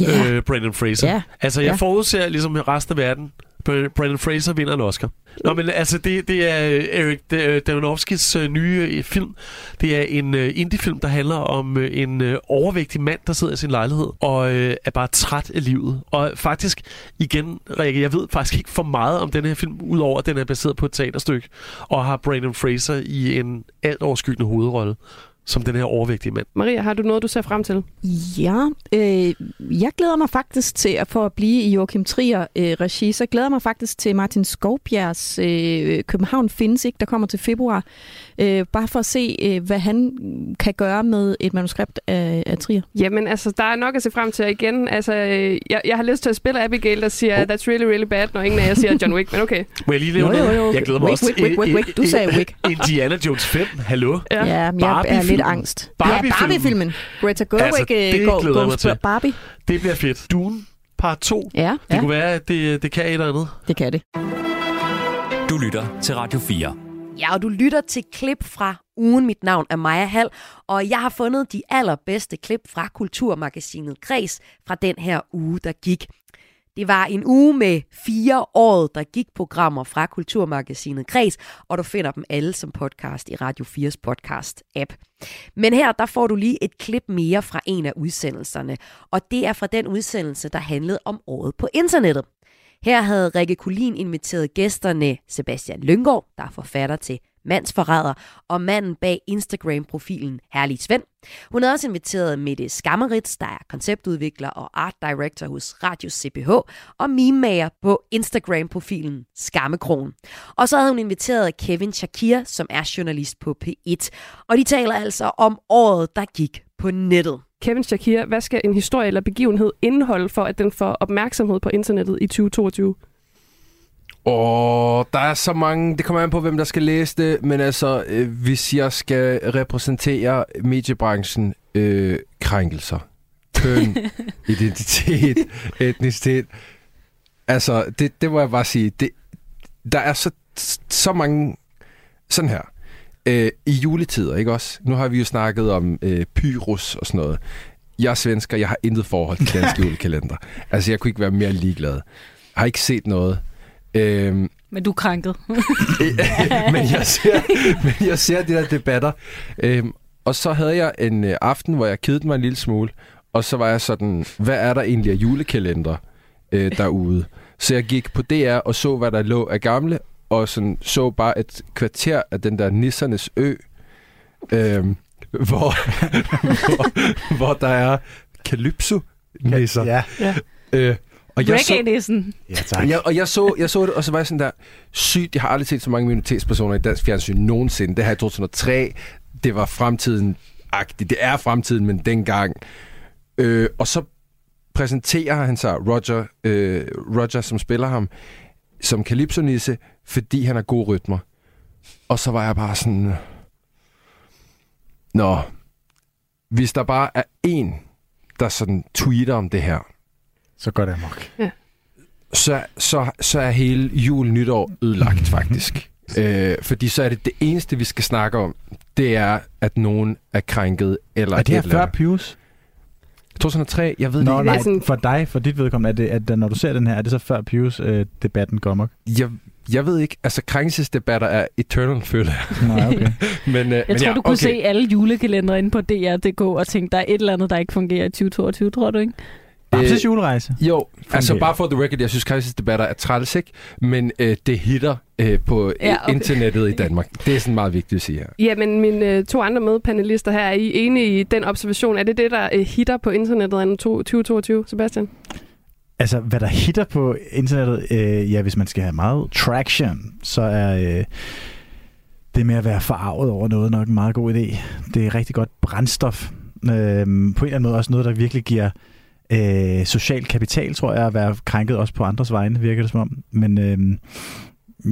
Ja. Øh, Brandon Fraser. Ja. Altså, jeg Ja. forudser ligesom resten af verden. Brandon Fraser vinder en Oscar. Nå, men altså, det, det er øh, Eric Erik øh, Davinovskis øh, nye film. Det er en indie-film, der handler om en overvægtig mand, der sidder i sin lejlighed og øh, er bare træt af livet. Og faktisk, igen, Rikke, jeg ved faktisk ikke for meget om den her film, udover at den er baseret på et teaterstykke, og har Brandon Fraser i en alt overskyggende hovedrolle som den her overvægtige mand. Maria, har du noget, du ser frem til? Ja, øh, jeg glæder mig faktisk til at få at blive i Joachim Trier øh, regi, så glæder jeg mig faktisk til Martin Skovbjergs øh, København findes ikke, der kommer til februar. Øh, bare for at se, øh, hvad han kan gøre med et manuskript af, af Trier. Jamen, altså, der er nok at se frem til igen. Altså, øh, jeg, jeg har lyst til at spille Abigail, der siger, oh. that's really, really bad, når ingen af jer siger John Wick, men okay. Må jeg lige nævne Jo, jo, noget? jo. Jeg glæder mig Wick, også Wick, Wick, Wick, Wick. Du sagde Wick. Indiana Jones 5, hallo? Ja, ja men jeg er lidt angst. Ja, Barbie-filmen. Greta Gerwig Altså, det går, går til. Barbie. Det bliver fedt. Dune part 2. Ja, Det ja. kunne være, at det, det kan et eller andet. Det kan det. Du lytter til Radio 4. Ja, og du lytter til klip fra ugen. Mit navn er Maja Hall, og jeg har fundet de allerbedste klip fra Kulturmagasinet Græs fra den her uge, der gik. Det var en uge med fire år, der gik programmer fra Kulturmagasinet Græs, og du finder dem alle som podcast i Radio 4's podcast-app. Men her, der får du lige et klip mere fra en af udsendelserne, og det er fra den udsendelse, der handlede om året på internettet. Her havde Rikke Kulin inviteret gæsterne Sebastian Lyngård, der er forfatter til Mandsforræder, og manden bag Instagram-profilen Herlig Svend. Hun havde også inviteret Mette Skammerits, der er konceptudvikler og art director hos Radio CPH, og meme på Instagram-profilen Skammekron. Og så havde hun inviteret Kevin Shakir, som er journalist på P1. Og de taler altså om året, der gik på nettet. Kevin Shakir, hvad skal en historie eller begivenhed indeholde for, at den får opmærksomhed på internettet i 2022? Og der er så mange, det kommer an på, hvem der skal læse det, men altså, øh, hvis jeg skal repræsentere mediebranchen, øh, krænkelser, køn, identitet, etnicitet, altså, det, det må jeg bare sige, det, der er så, så mange, sådan her, øh, i juletider, ikke også? Nu har vi jo snakket om øh, pyrus og sådan noget. Jeg er svensker, jeg har intet forhold til dansk julekalender. Altså, jeg kunne ikke være mere ligeglad. Jeg har ikke set noget. Øhm, Men du er krænket. men, jeg ser, men jeg ser de der debatter. Øhm, og så havde jeg en øh, aften, hvor jeg kedede mig en lille smule. Og så var jeg sådan, hvad er der egentlig af julekalender øh, derude? Så jeg gik på DR og så, hvad der lå af gamle, og sådan, så bare et kvarter af den der Nissernes Ø, øhm, hvor, hvor, hvor der er Calypso-nisser. Ja. ja. Øh, og jeg så. Ja, tak. og jeg, og jeg, så, jeg så det, og så var jeg sådan der, sygt, jeg har aldrig set så mange minoritetspersoner i dansk fjernsyn nogensinde. Det her i 2003, det var fremtiden agtigt. Det er fremtiden, men dengang. Øh, og så præsenterer han sig, Roger, øh, Roger, som spiller ham, som Calypso-nisse, fordi han har gode rytmer. Og så var jeg bare sådan... Nå, hvis der bare er en, der sådan tweeter om det her, Så går det amok. så, så, så er hele jul nytår ødelagt faktisk. øh, fordi så er det det eneste, vi skal snakke om, det er, at nogen er krænket. Eller Er det her før. Pius? 2003, jeg ved Nå, det nej, ikke. for dig, for dit vedkommende, er det, at når du ser den her, er det så før Pius-debatten går amok? Jeg, jeg ved ikke, altså krænkelsesdebatter er eternal, føler jeg. Nej, okay. men, øh, Jeg men tror, ja, du kunne okay. se alle julekalendere inde på DR.dk og tænke, der er et eller andet, der ikke fungerer i 2022, tror du ikke? Bamses julerejse. Jo, altså Fungerer. bare for the record, jeg synes krænkelsesdebatter er træls, ikke? Men øh, det hitter øh, på Ja, ja, okay. internettet i Danmark. Det er sådan meget vigtigt at sige her. Ja, men mine øh, to andre medpanelister her, er I enige i den observation? Er det det, der øh, hitter på internettet anno to- 2022, Sebastian? Altså, hvad der hitter på internettet, øh, ja, hvis man skal have meget traction, så er øh, det med at være forarvet over noget nok en meget god idé. Det er rigtig godt brændstof. Øh, på en eller anden måde også noget, der virkelig giver øh, social kapital, tror jeg, at være krænket også på andres vegne, virker det som om. Men øh,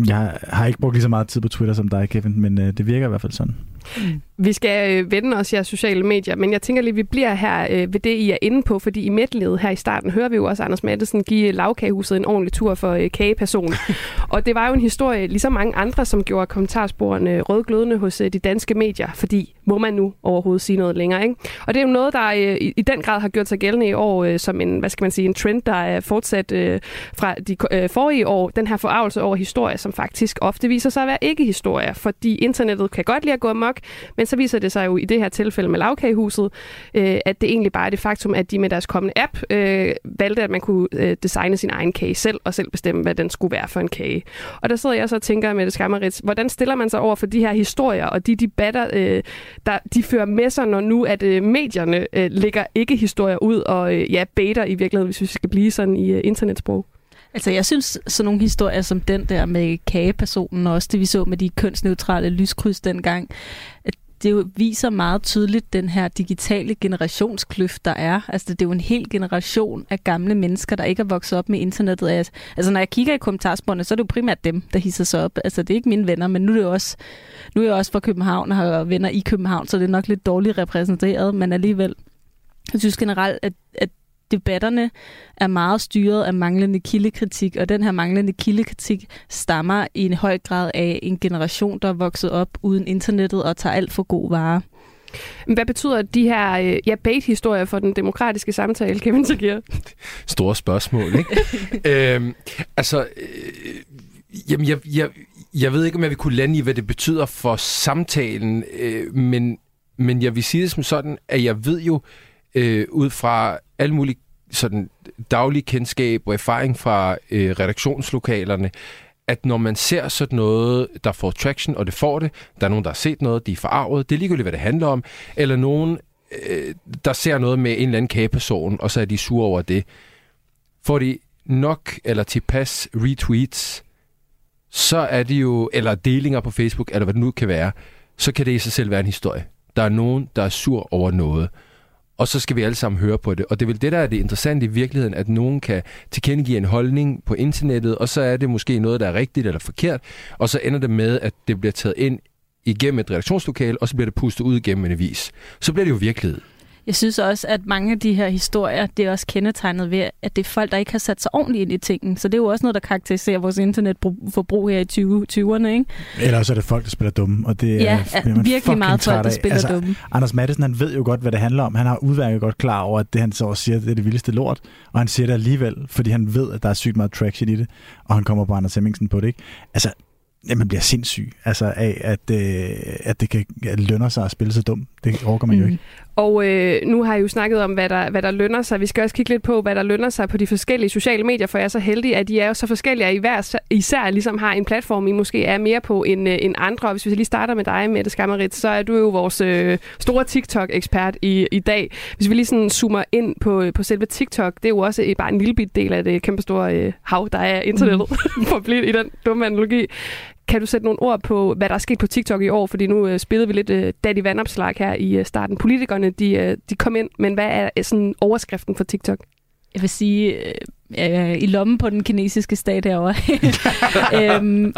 jeg har ikke brugt lige så meget tid på Twitter som dig, Kevin, men øh, det virker i hvert fald sådan. Mm. Vi skal øh, vende os jeres sociale medier, men jeg tænker lige, vi bliver her øh, ved det, I er inde på, fordi i medlevet her i starten hører vi jo også Anders Mattesen give lavkagehuset en ordentlig tur for øh, kageperson. og det var jo en historie, ligesom mange andre, som gjorde kommentarsporene rødglødende hos øh, de danske medier, fordi må man nu overhovedet sige noget længere, ikke? Og det er jo noget, der øh, i, i den grad har gjort sig gældende i år øh, som en, hvad skal man sige, en trend, der er fortsat øh, fra de øh, forrige år, den her forarvelse over historier, som faktisk ofte viser sig at være ikke historier, fordi internettet kan godt lide at gå amok, men så viser det sig jo i det her tilfælde med lavkagehuset, øh, at det egentlig bare er det faktum, at de med deres kommende app øh, valgte, at man kunne øh, designe sin egen kage selv, og selv bestemme, hvad den skulle være for en kage. Og der sidder jeg så og tænker med det skammerits, hvordan stiller man sig over for de her historier og de debatter, øh, der de fører med sig, når nu at øh, medierne øh, lægger ikke historier ud og øh, ja, baiter i virkeligheden, hvis vi skal blive sådan i øh, internetsprog? Altså, jeg synes, sådan nogle historier som den der med kagepersonen, og også det, vi så med de kønsneutrale lyskryds dengang, at det jo viser meget tydeligt den her digitale generationskløft, der er. Altså, det er jo en hel generation af gamle mennesker, der ikke er vokset op med internettet. Altså, Altså, når jeg kigger i kommentarsporene, så er det jo primært dem, der hisser sig op. Altså, det er ikke mine venner, men nu er det jo også, nu er jeg også fra København og har venner i København, så det er nok lidt dårligt repræsenteret, men alligevel. Jeg synes generelt, at, at debatterne er meget styret af manglende kildekritik, og den her manglende kildekritik stammer i en høj grad af en generation, der er vokset op uden internettet og tager alt for god vare. Hvad betyder de her øh, ja, bait-historier for den demokratiske samtale, Kevin Tagir? Store spørgsmål, ikke? øhm, altså, øh, jamen, jeg, jeg, jeg ved ikke, om jeg vil kunne lande i, hvad det betyder for samtalen, øh, men, men jeg vil sige det som sådan, at jeg ved jo, øh, ud fra alle mulige sådan daglige kendskab og erfaring fra øh, redaktionslokalerne, at når man ser sådan noget, der får traction, og det får det, der er nogen, der har set noget, de er forarvet, det er ligegyldigt, hvad det handler om, eller nogen, øh, der ser noget med en eller anden kageperson, og så er de sure over det. Får de nok eller tilpas retweets, så er det jo, eller delinger på Facebook, eller hvad det nu kan være, så kan det i sig selv være en historie. Der er nogen, der er sur over noget. Og så skal vi alle sammen høre på det. Og det er vel det, der er det interessante i virkeligheden, at nogen kan tilkendegive en holdning på internettet, og så er det måske noget, der er rigtigt eller forkert, og så ender det med, at det bliver taget ind igennem et redaktionslokale, og så bliver det pustet ud igennem en avis. Så bliver det jo virkelighed. Jeg synes også, at mange af de her historier, det er også kendetegnet ved, at det er folk, der ikke har sat sig ordentligt ind i tingene. Så det er jo også noget, der karakteriserer vores internetforbrug her i 20, 20'erne, ikke? Eller også er det folk, der spiller dumme, og det Ja, er, ja, virkelig meget folk, der spiller dumme. Anders Madsen, han ved jo godt, hvad det handler om. Han har udværket godt klar over, at det, han så siger, det er det vildeste lort, og han siger det alligevel, fordi han ved, at der er sygt meget traction i det, og han kommer på Anders Hemmingsen på det, ikke? Altså, ja, man bliver sindssyg altså, af, at, øh, at det kan at lønner sig at spille så dum. Det overgår man mm. jo ikke. Og øh, nu har jeg jo snakket om, hvad der, hvad der lønner sig. Vi skal også kigge lidt på, hvad der lønner sig på de forskellige sociale medier, for jeg er så heldig, at de er jo så forskellige, at I hver især ligesom har en platform, I måske er mere på end, øh, end andre. Og hvis vi lige starter med dig, Mette Skammerit, så er du jo vores øh, store TikTok-ekspert i, i dag. Hvis vi lige sådan zoomer ind på, på selve TikTok, det er jo også bare en lille bit del af det kæmpe store øh, hav, der er internettet, mm. for at blive i den dumme analogi. Kan du sætte nogle ord på, hvad der er sket på TikTok i år? Fordi nu øh, spillede vi lidt øh, Daddy Vandopslag her i øh, starten. Politikerne, de, øh, de kom ind, men hvad er øh, sådan overskriften for TikTok? Jeg vil sige, øh, øh, i lommen på den kinesiske stat herovre. øhm,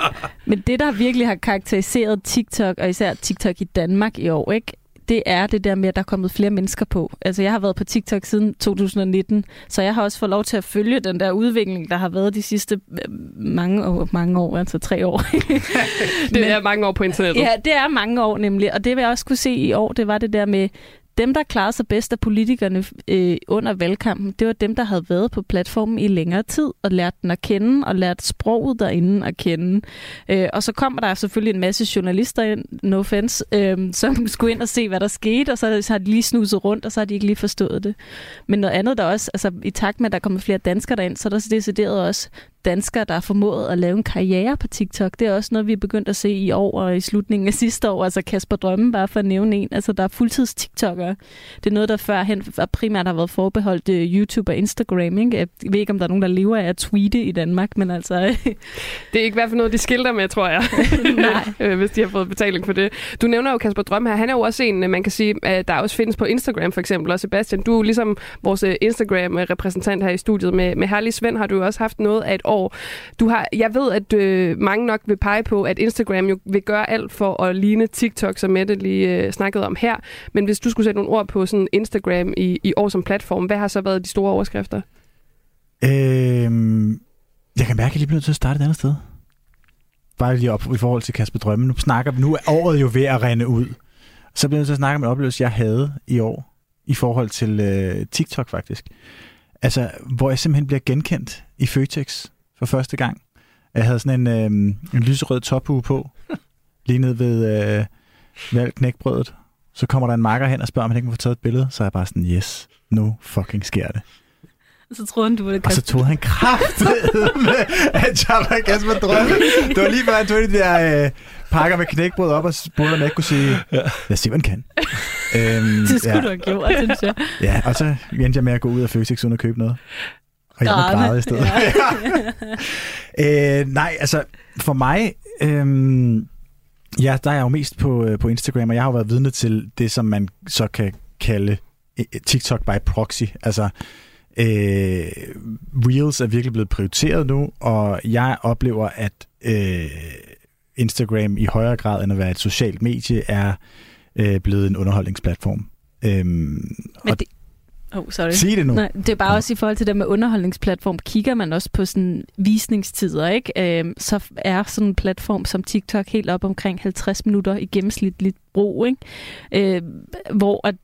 men det, der virkelig har karakteriseret TikTok, og især TikTok i Danmark i år, ikke? Det er det der med, at der er kommet flere mennesker på. Altså, jeg har været på TikTok siden 2019, så jeg har også fået lov til at følge den der udvikling, der har været de sidste øh, mange år, mange år altså tre år. det Men, er mange år på internettet. Ja, det er mange år nemlig, og det vil jeg også kunne se i år, det var det der med, dem, der klarede sig bedst af politikerne øh, under valgkampen, det var dem, der havde været på platformen i længere tid og lært den at kende og lært sproget derinde at kende. Øh, og så kommer der selvfølgelig en masse journalister ind, no offense, øh, som skulle ind og se, hvad der skete, og så, så har de lige snuset rundt, og så har de ikke lige forstået det. Men noget andet der også, altså i takt med, at der kommer flere danskere derind, så er der decideret også danskere, der har formået at lave en karriere på TikTok. Det er også noget, vi er begyndt at se i år og i slutningen af sidste år. Altså Kasper Drømme, bare for at nævne en. Altså der er fuldtids-TikTokere. Det er noget, der førhen primært har været forbeholdt øh, YouTube og Instagram. Ikke? Jeg ved ikke, om der er nogen, der lever af at tweete i Danmark, men altså... Det er ikke i hvert fald noget, de skilter med, tror jeg. Nej. Øh, Hvis de har fået betaling for det. Du nævner jo Kasper Drøm her. Han er jo også en, øh, man kan sige, at der også findes på Instagram for eksempel. Og Sebastian, du er ligesom vores øh, Instagram-repræsentant her i studiet. Med, med Herlig Svend har du jo også haft noget af et år. Du har, jeg ved, at øh, mange nok vil pege på, at Instagram jo vil gøre alt for at ligne TikTok, som Mette lige øh, snakkede om her. Men hvis du skulle sætte nogle ord på sådan Instagram i, i år som platform, hvad har så været de store overskrifter? Øhm, jeg kan mærke, at jeg lige bliver nødt til at starte et andet sted. Bare lige op i forhold til Kasper Drømme. Nu snakker vi, nu er året jo ved at rende ud. Så bliver jeg nødt til at snakke om en oplevelse, jeg havde i år, i forhold til øh, TikTok faktisk. Altså, hvor jeg simpelthen bliver genkendt i Føtex for første gang. Jeg havde sådan en, øh, en lyserød tophue på, lige ned ved, øh, ved knækbrødet. Så kommer der en makker hen og spørger, om han ikke må få taget et billede. Så er jeg bare sådan, yes, nu fucking sker det. Så troede han, du det Og så tog han kraft med, at jeg var Kasper Drømme. Det var lige før, han tog de der øh, pakker med knækbrød op og spurgte, om jeg ikke kunne sige, lad os se, hvad kan. Øhm, Det skulle du have gjort, synes jeg. Ja, og så endte jeg med at gå ud af Føtex uden at købe noget. Og jeg må Grædende. græde i stedet. Ja. øh, nej, altså for mig, øhm, ja, der er jeg jo mest på, øh, på Instagram, og jeg har jo været vidne til det, som man så kan kalde øh, TikTok by proxy. Altså, øh, Reels er virkelig blevet prioriteret nu, og jeg oplever, at øh, Instagram i højere grad end at være et socialt medie, er øh, blevet en underholdningsplatform. Øhm, Men og det, Oh, sorry. Sig det nu. Nej, det er bare også i forhold til det med underholdningsplatform. Kigger man også på sådan visningstider, ikke? Øhm, så er sådan en platform som TikTok helt op omkring 50 minutter i gennemsnitligt brug, ikke? Øh, hvor at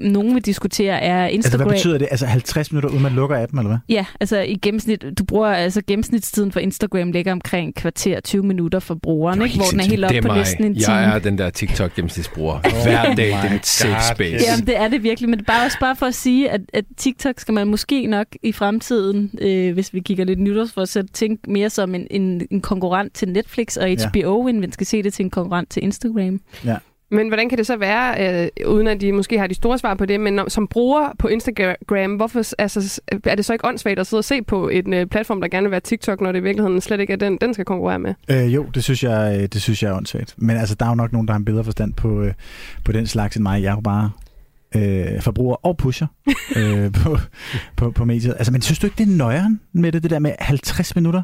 nogen vil diskutere, er Altså, Instagram... hvad betyder det? Altså 50 minutter, uden man lukker appen, eller hvad? Ja, altså i gennemsnit, du bruger altså gennemsnitstiden for Instagram ligger omkring kvarter 20 minutter for brugeren, ikke? hvor den er helt oppe er på mig. næsten en time. Jeg er den der TikTok gennemsnitsbruger. Hver dag, det er mit safe space. Jamen, det er det virkelig, men det er bare også bare for at sige, at, at TikTok skal man måske nok i fremtiden, øh, hvis vi kigger lidt nytårsforsæt, tænke mere som en, en, en konkurrent til Netflix og Ja. HBO, end man skal se det til en konkurrent til Instagram. Ja. Men hvordan kan det så være, øh, uden at de måske har de store svar på det, men når, som bruger på Instagram, hvorfor altså, er det så ikke åndssvagt at sidde og se på en øh, platform, der gerne vil være TikTok, når det i virkeligheden slet ikke er den, den skal konkurrere med? Øh, jo, det synes, jeg, øh, det synes jeg er åndssvagt. Men altså, der er jo nok nogen, der har en bedre forstand på, øh, på den slags end mig. Jeg er jo bare øh, forbruger og pusher øh, på, på, på mediet. Altså, men synes du ikke, det er nøjeren med det, det der med 50 minutter?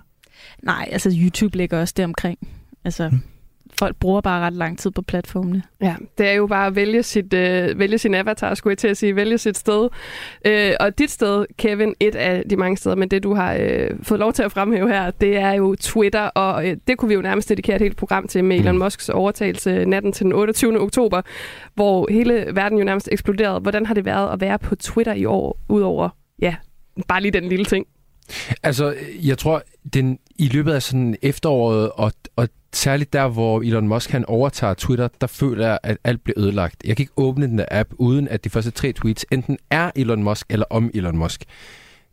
Nej, altså YouTube ligger også der omkring. Altså, Hmm. Folk bruger bare ret lang tid på platformene. Ja, det er jo bare at vælge, sit, øh, vælge sin avatar, skulle jeg til at sige, vælge sit sted. Øh, og dit sted, Kevin, et af de mange steder, men det du har øh, fået lov til at fremhæve her, det er jo Twitter, og øh, det kunne vi jo nærmest dedikere et helt program til med Elon Musks overtagelse natten til den 28. oktober, hvor hele verden jo nærmest eksploderede. Hvordan har det været at være på Twitter i år, udover, ja, bare lige den lille ting? Altså, jeg tror, den, i løbet af sådan efteråret, og, og særligt der, hvor Elon Musk han overtager Twitter, der føler jeg, at alt bliver ødelagt. Jeg kan ikke åbne den der app, uden at de første tre tweets enten er Elon Musk eller om Elon Musk.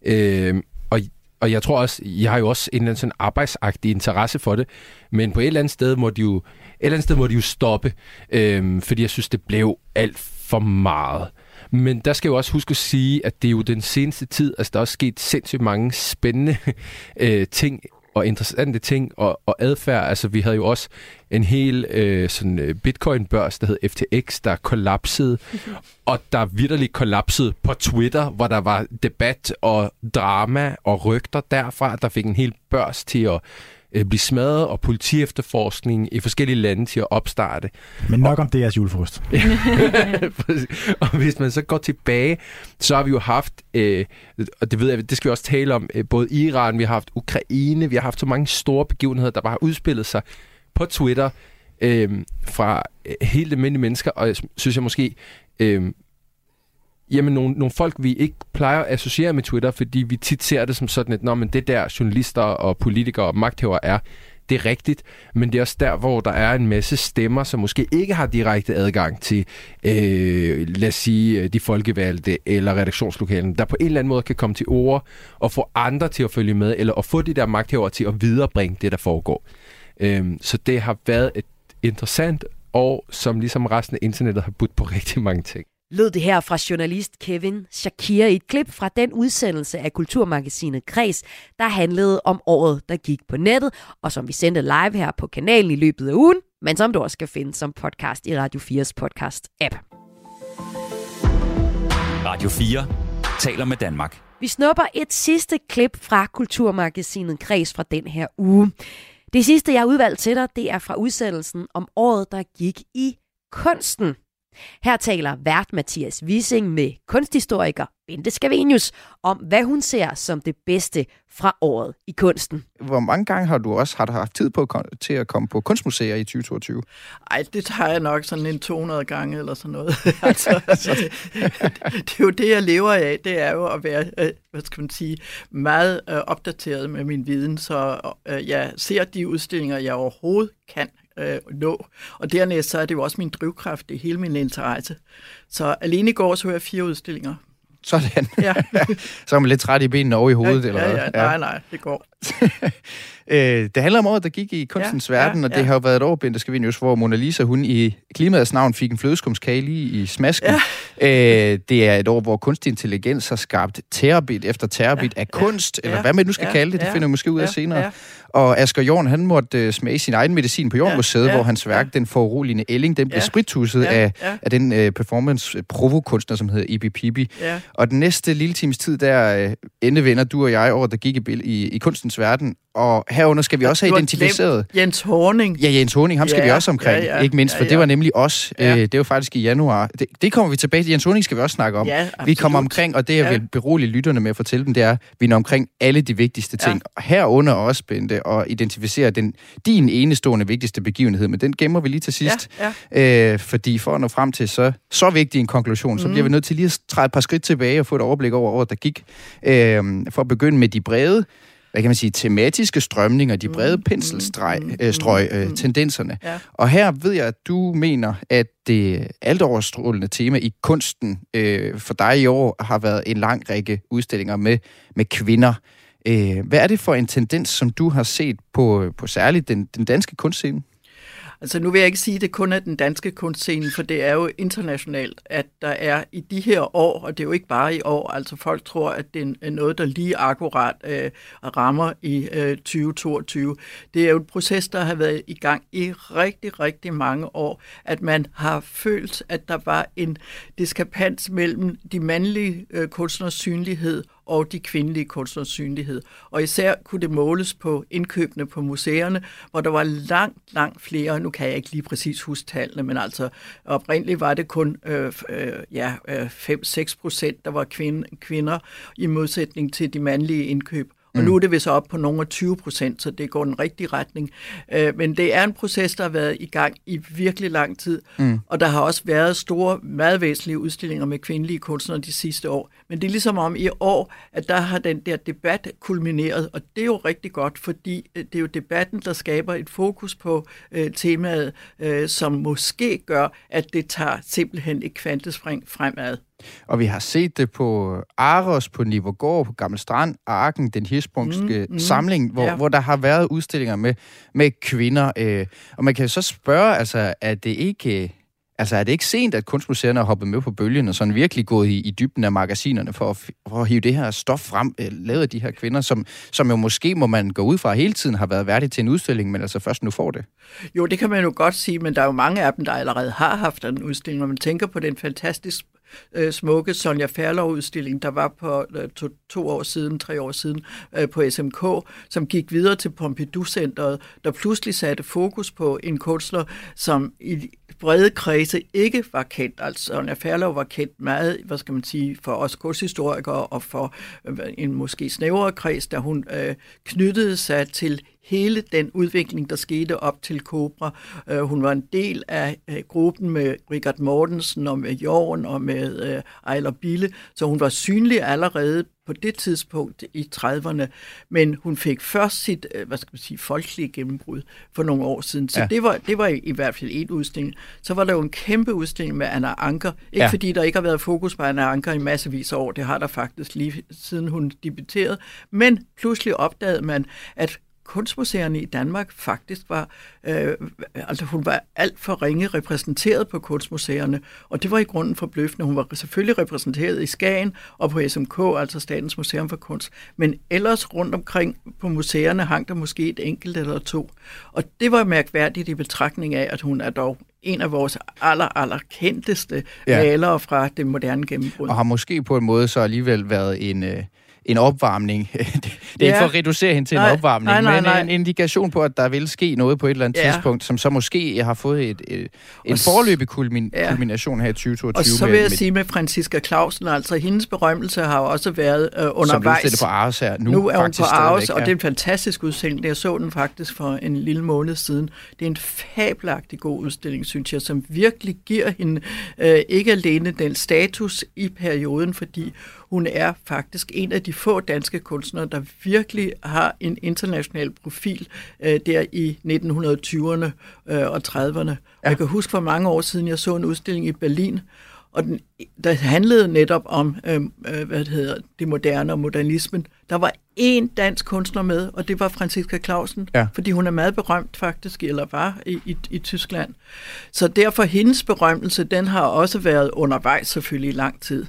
Øhm, og, og jeg tror også, jeg har jo også en eller anden sådan arbejdsagtig interesse for det, men på et eller andet sted må de jo, et eller andet sted må de jo stoppe, øhm, fordi jeg synes, det blev alt for meget. Men der skal jeg jo også huske at sige, at det er jo den seneste tid, altså der er også sket sindssygt mange spændende øh, ting og interessante ting og, og adfærd. Altså vi havde jo også en hel øh, sådan øh, bitcoin-børs, der hed FTX, der kollapsede, og der vidderligt kollapsede på Twitter, hvor der var debat og drama og rygter derfra, der fik en hel børs til at øh, blive smadret, og politiefterforskning i forskellige lande til at opstarte. Men nok om det jeres julefrost. Og hvis man så går tilbage, så har vi jo haft, øh, og det ved jeg, det skal vi også tale om, øh, både Iran, vi har haft Ukraine, vi har haft så mange store begivenheder, der bare har udspillet sig på Twitter øh, fra øh, helt almindelige mennesker, og jeg synes jeg måske, øh, jamen nogle, nogle folk, vi ikke plejer at associere med Twitter, fordi vi tit ser det som sådan, at Nå, men det der journalister og politikere og magthavere er, Det er rigtigt, men det er også der, hvor der er en masse stemmer, som måske ikke har direkte adgang til, øh, lad os sige, øh, de folkevalgte eller redaktionslokalen, der på en eller anden måde kan komme til ord og få andre til at følge med, eller at få de der magthavere til at viderebringe det, der foregår. Øh, så det har været et interessant år, som ligesom resten af internettet har budt på rigtig mange ting. Lød det her fra journalist Kevin Shakir i et klip fra den udsendelse af Kulturmagasinet Kreds, der handlede om året, der gik på nettet, og som vi sendte live her på kanalen i løbet af ugen, men som du også kan finde som podcast i Radio 4's podcast-app. Radio 4 taler med Danmark. Vi snupper et sidste klip fra Kulturmagasinet Kreds fra den her uge. Det sidste, jeg har udvalgt til dig, det er fra udsendelsen om året, der gik i kunsten. Her taler vært Mathias Wissing med kunsthistoriker Bente Scavenius om, hvad hun ser som det bedste fra året i kunsten. Hvor mange gange har du også har du haft tid på til at komme på kunstmuseer i 2022? Ej, det tager jeg nok sådan en 200 gange eller sådan noget. altså, det, det er jo det, jeg lever af. Det er jo at være, øh, hvad skal man sige, meget øh, opdateret med min viden, så øh, jeg ser de udstillinger, jeg overhovedet kan øh, nå. Og dernæst så er det jo også min drivkraft, det er hele min interesse. Så alene i går så jeg fire udstillinger. Sådan. Ja. så er man lidt træt i benene over i hovedet, ja, eller ja, hvad? ja, nej, nej, det går. Øh, det handler om året, der gik i kunstens Ja, ja, ja, verden, og det ja. har jo været et år, Bente Scavenius, hvor Mona Lisa, hun i klimaets navn fik en flødeskumskage lige i smasken. Ja. Øh, det er et år, hvor kunstig intelligens har skabt terabit efter terabit ja, af kunst, ja, eller ja, hvad man nu skal ja, kalde det, det ja, finder vi måske ud af ja, senere. ja. Og Asger Jorn, han måtte uh, smage sin egen medicin på Jornmuseet, Ja, ja, hvor hans værk, den foruroligende Elling, den blev Ja, sprittusset ja, af, ja. af den uh, performance provokunstner, som hedder Ibi Pibi. Ja. Og den næste lille times tid, der uh, endevender du og jeg over, der gik i, i, i kunstens verden. Og herunder skal vi også have identificeret... Jens Horning. Ja, Jens Horning, ham skal Ja, vi også omkring, ja, ja, ikke mindst, for ja, det ja. var nemlig os. Ja. Ja. Øh, det var faktisk i januar. Det, det kommer vi tilbage til. Jens Horning skal vi også snakke om. Ja, vi kommer omkring, og det jeg Ja. vil berolige lytterne med at fortælle dem, det er, at vi når omkring alle de vigtigste ting. Ja. Herunder også, Bente, og identificere den, din enestående vigtigste begivenhed, men den gemmer vi lige til sidst. Ja, Øh, fordi for at nå frem til så, så vigtig en konklusion, så Mm. bliver vi nødt til lige at træde et par skridt tilbage og få et overblik over året, der gik. Øh, for at begynde med de brede hvad kan man sige, tematiske strømninger, de brede penselstrøg, øh, strøg, øh, tendenserne. Ja. Og her ved jeg, at du mener, at det altoverstrålende tema i kunsten øh, for dig i år har været en lang række udstillinger med, med kvinder. Øh, hvad er det for en tendens, som du har set på, på særligt den, den danske kunstscene? Altså nu vil jeg ikke sige, at det kun er den danske kunstscene, for det er jo internationalt, at der er i de her år, og det er jo ikke bare i år, altså folk tror, at det er noget, der lige akkurat øh, rammer i øh, 2022. Det er jo en proces, der har været i gang i rigtig, rigtig mange år, at man har følt, at der var en diskrepans mellem de mandlige øh, kunstners synlighed og de kvindelige kunstners synlighed. Og især kunne det måles på indkøbene på museerne, hvor der var langt, langt flere, nu kan jeg ikke lige præcis huske tallene, men altså oprindeligt var det kun øh, øh, ja, øh, 5-6 procent, der var kvinde, kvinder i modsætning til de mandlige indkøb. Og Mm. nu er det vist op på nogle af 20 procent, så det går den rigtige retning. Øh, men det er en proces, der har været i gang i virkelig lang tid. Mm. Og der har også været store, meget væsentlige udstillinger med kvindelige kunstnere de sidste år. Men det er ligesom om i år, at der har den der debat kulmineret, og det er jo rigtig godt, fordi øh, det er jo debatten, der skaber et fokus på øh, temaet, øh, som måske gør, at det tager simpelthen et kvantespring fremad. Og vi har set det på Aros, på Nivogård, på Gammel Strand, Arken, den hirsprungske Mm, mm, samling, hvor, ja. hvor der har været udstillinger med, med kvinder. Øh, og man kan så spørge, altså, er det ikke... øh, Altså er det ikke sent, at kunstmuseerne har hoppet med på bølgen og sådan virkelig gået i, i dybden af magasinerne for at, for at hive det her stof frem, øh, lavet af de her kvinder, som, som jo måske, må man gå ud fra, hele tiden har været værdige til en udstilling, men altså først nu får det? Jo, det kan man jo godt sige, men der er jo mange af dem, der allerede har haft en udstilling. Når man tænker på den fantastisk øh, smukke Sonja Færlov-udstilling, der var på øh, to, to år siden, tre år siden øh, på SMK, som gik videre til Pompidou-centret, der pludselig satte fokus på en kunstner, som i brede kredse ikke var kendt. Altså Sonja Færlov var kendt meget, hvad skal man sige, for os kunsthistorikere og for øh, en måske snævrere kreds, da hun øh, knyttede sig til hele den udvikling, der skete op til Cobra. Øh, hun var en del af øh, gruppen med Richard Mortensen og med Jorn og med øh, Ejler Bille, så hun var synlig allerede på det tidspunkt i 30'erne, men hun fik først sit, øh, hvad skal man sige, folkelige gennembrud for nogle år siden. Så Ja. det, var, det var i, i hvert fald en udstilling. Så var der jo en kæmpe udstilling med Anna Anker. Ikke ja. fordi der ikke har været fokus på Anna Anker i massevis af år, det har der faktisk lige siden hun debuterede, men pludselig opdagede man, at kunstmuseerne i Danmark faktisk var, øh, altså hun var alt for ringe repræsenteret på kunstmuseerne, og det var i grunden forbløffende. Hun var selvfølgelig repræsenteret i Skagen og på SMK, altså Statens Museum for Kunst, men ellers rundt omkring på museerne hang der måske et enkelt eller to. Og det var mærkværdigt i betragtning af, at hun er dog en af vores aller, aller kendteste Ja. malere fra det moderne gennembrud. Og har måske på en måde så alligevel været en, øh, en opvarmning. det, det er ikke Ja. for at reducere hende til Nej, en opvarmning, nej, nej, men nej. en indikation på, at der vil ske noget på et eller andet Ja. tidspunkt, som så måske har fået et, et, en forløbig kulmin, Ja. kulmination her i 2022. Og så med- vil jeg med- sige med Franziska Clausen, altså hendes berømmelse har jo også været øh, Som undervejs. udstillet på Aarhus her nu, nu er hun faktisk på Aarhus, og ja. det er en fantastisk udstilling. Jeg så den faktisk for en lille måned siden. Det er en fabelagtig god udstilling, synes jeg, som virkelig giver hende øh, ikke alene den status i perioden, fordi hun er faktisk en af de få danske kunstnere, der virkelig har en international profil øh, der i 1920'erne øh, og 30'erne. Ja. Jeg kan huske for mange år siden, jeg så en udstilling i Berlin, og den, der handlede netop om, øh, øh, hvad det hedder, det moderne og modernismen. Der var én dansk kunstner med, og det var Franziska Clausen, Ja. fordi hun er meget berømt faktisk, eller var i, i, i Tyskland. Så derfor hendes berømmelse, den har også været undervejs selvfølgelig i lang tid.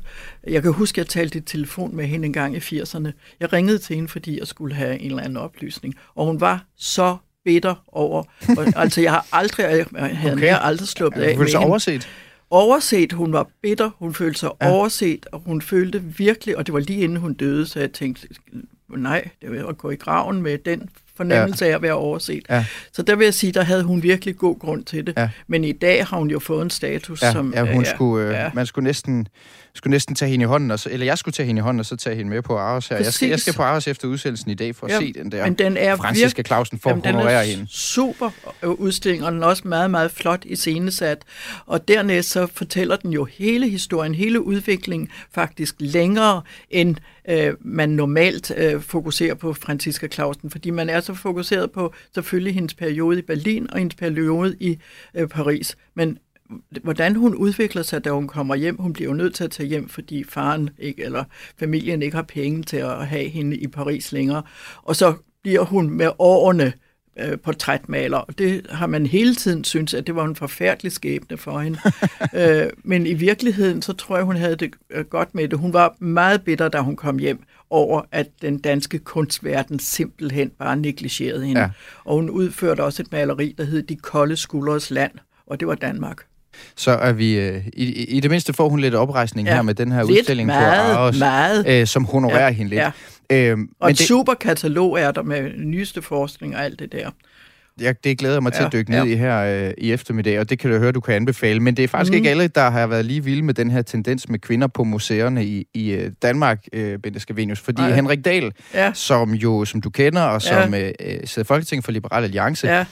Jeg kan huske, at jeg talte i telefon med hende en gang i 80'erne. Jeg ringede til hende, fordi jeg skulle have en eller anden oplysning, og hun var så bitter over. Og, altså, jeg har aldrig, jeg havde Okay. aldrig sluppet Ja, af følte sig hende. Overset. Hun var bitter, hun følte sig Ja. ja. overset, og hun følte virkelig, og det var lige inden hun døde, så jeg tænkte, nej, det var at gå i graven med den fornemmelse ja. af at være overset. Ja. Så der vil jeg sige, der havde hun virkelig god grund til det. Ja. Men i dag har hun jo fået en status, Ja, som... ja, hun øh, skulle, øh, ja. man skulle næsten, skulle næsten tage hende i hånden, og så, eller jeg skulle tage hende i hånden, og så tage hende med på Aarhus her. Jeg skal, jeg skal på Aarhus efter udsendelsen i dag for at se den der men den er Franziska virk- Clausen for at Jamen, den honorere er hende. super øh, udstilling, og den er også meget, meget flot iscenesat. Og dernæst så fortæller den jo hele historien, hele udviklingen faktisk længere, end øh, man normalt øh, fokuserer på Franziska Clausen, fordi man er så fokuseret på selvfølgelig hendes periode i Berlin og hendes periode i øh, Paris. Men hvordan hun udvikler sig, da hun kommer hjem. Hun bliver jo nødt til at tage hjem, fordi faren ikke, eller familien ikke har penge til at have hende i Paris længere. Og så bliver hun med årene øh, portrætmaler, og det har man hele tiden synes, at det var en forfærdelig skæbne for hende. øh, men i virkeligheden, så tror jeg, hun havde det øh, godt med det. Hun var meget bitter, da hun kom hjem over, at den danske kunstverden simpelthen bare negligerede hende. Ja. Ja. Og hun udførte også et maleri, der hed De kolde skuldres land, og det var Danmark. Så er vi, øh, i, i, det mindste får hun lidt oprejsning ja. Her med den her lidt, udstilling meget, på Aarhus, meget. Øh, som honorerer Ja, hende lidt. ja. Øhm, Og men et det, super katalog er der med nyeste forskning og alt det der. jeg, det glæder mig til Ja, at dykke ned ja. i her øh, i eftermiddag, og det kan du høre, du kan anbefale. Men det er faktisk mm. Ikke alle, der har været lige vilde med den her tendens med kvinder på museerne i, i øh, Danmark, øh, Bente Scavenius. Fordi Nej. Henrik Dahl, Ja. som jo, som du kender, og som Ja. øh, øh, sidder i Folketinget for Liberal Alliance, Ja.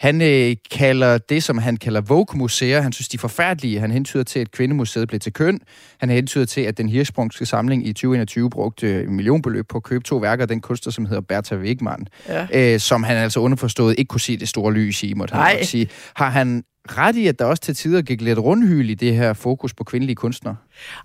Han øh, kalder det, som han kalder Vogue-museer, han synes, de er forfærdelige. Han hentyder til, at kvindemuseet blev til køn. Han hentyder til, at den hirschsprungske samling i 2021 brugte øh, millionbeløb på at købe to værker af den kunstner, som hedder Bertha Wigman. Ja. Øh, som han altså underforstået ikke kunne se det store lys i, måtte han Nej. nok sige. Har han ret i, at der også til tider gik lidt rundhyl i det her fokus på kvindelige kunstnere?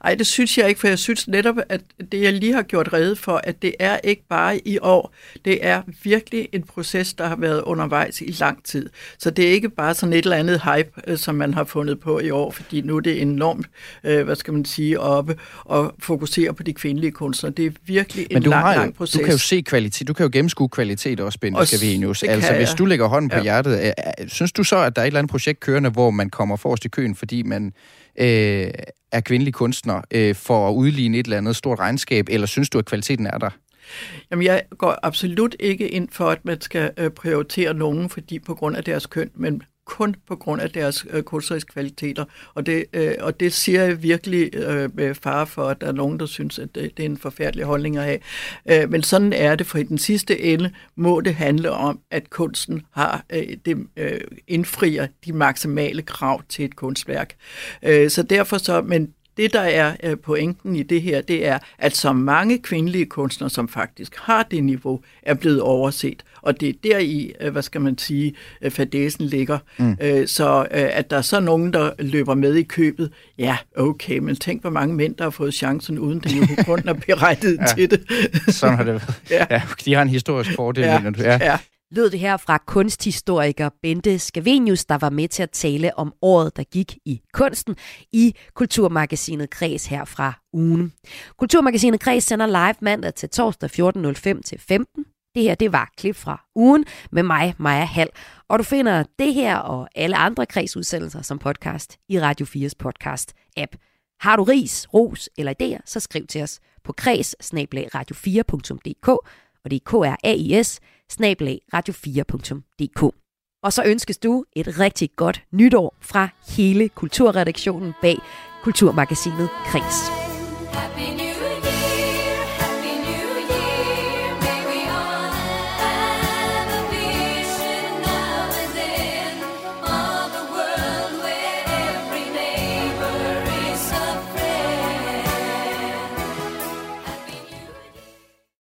Ej, det synes jeg ikke, for jeg synes netop, at det, jeg lige har gjort rede for, at det er ikke bare i år. Det er virkelig en proces, der har været undervejs i lang tid. Så det er ikke bare sådan et eller andet hype, øh, som man har fundet på i år, fordi nu er det enormt, øh, hvad skal man sige, oppe og fokusere på de kvindelige kunstnere. Det er virkelig en Men du, lang, har jo, lang proces. du kan jo se kvalitet, du kan jo gennemskue kvalitet også, Bente Scavenius. Altså, hvis du lægger hånden på Ja. hjertet, øh, øh, synes du så, at der er et eller andet projekt kørende, hvor man kommer forrest i køen, fordi man øh, er kvindelig kunstner, øh, for at udligne et eller andet stort regnskab, eller synes du, at kvaliteten er der? Jamen, jeg går absolut ikke ind for, at man skal øh, prioritere nogen, fordi på grund af deres køn, men kun på grund af deres øh, kunstneriske kvaliteter. Og det, øh, og det siger jeg virkelig øh, med fare for, at der er nogen, der synes, at det, det er en forfærdelig holdning at have. Øh, men sådan er det, for i den sidste ende må det handle om, at kunsten har øh, det, øh, indfrier de maksimale krav til et kunstværk. Øh, så derfor så, men det, der er øh, pointen i det her, det er, at så mange kvindelige kunstnere, som faktisk har det niveau, er blevet overset. Og det er der i, øh, hvad skal man sige, øh, fadesen ligger. Mm. Så at der er så nogen, der løber med i købet, ja, okay, men tænk, hvor mange mænd, der har fået chancen, uden det jo grund af berettiget Ja. til det. Sådan har det været. Ja. ja. de har en historisk fordel. Ja, ja. ja lød det her fra kunsthistoriker Bente Skavenius, der var med til at tale om året, der gik i kunsten i Kulturmagasinet Kreds her fra ugen. Kulturmagasinet Kreds sender live mandag til torsdag 14.05 til 15. Det her, det var klip fra ugen med mig, Maja Hall. Og du finder det her og alle andre kredsudsendelser som podcast i Radio 4's podcast-app. Har du ris, ros eller idéer, så skriv til os på kreds radio4.dk, og det er k r a i s radio4.dk. Og så ønskes du et rigtig godt nytår fra hele kulturredaktionen bag Kulturmagasinet Kreds. Happiness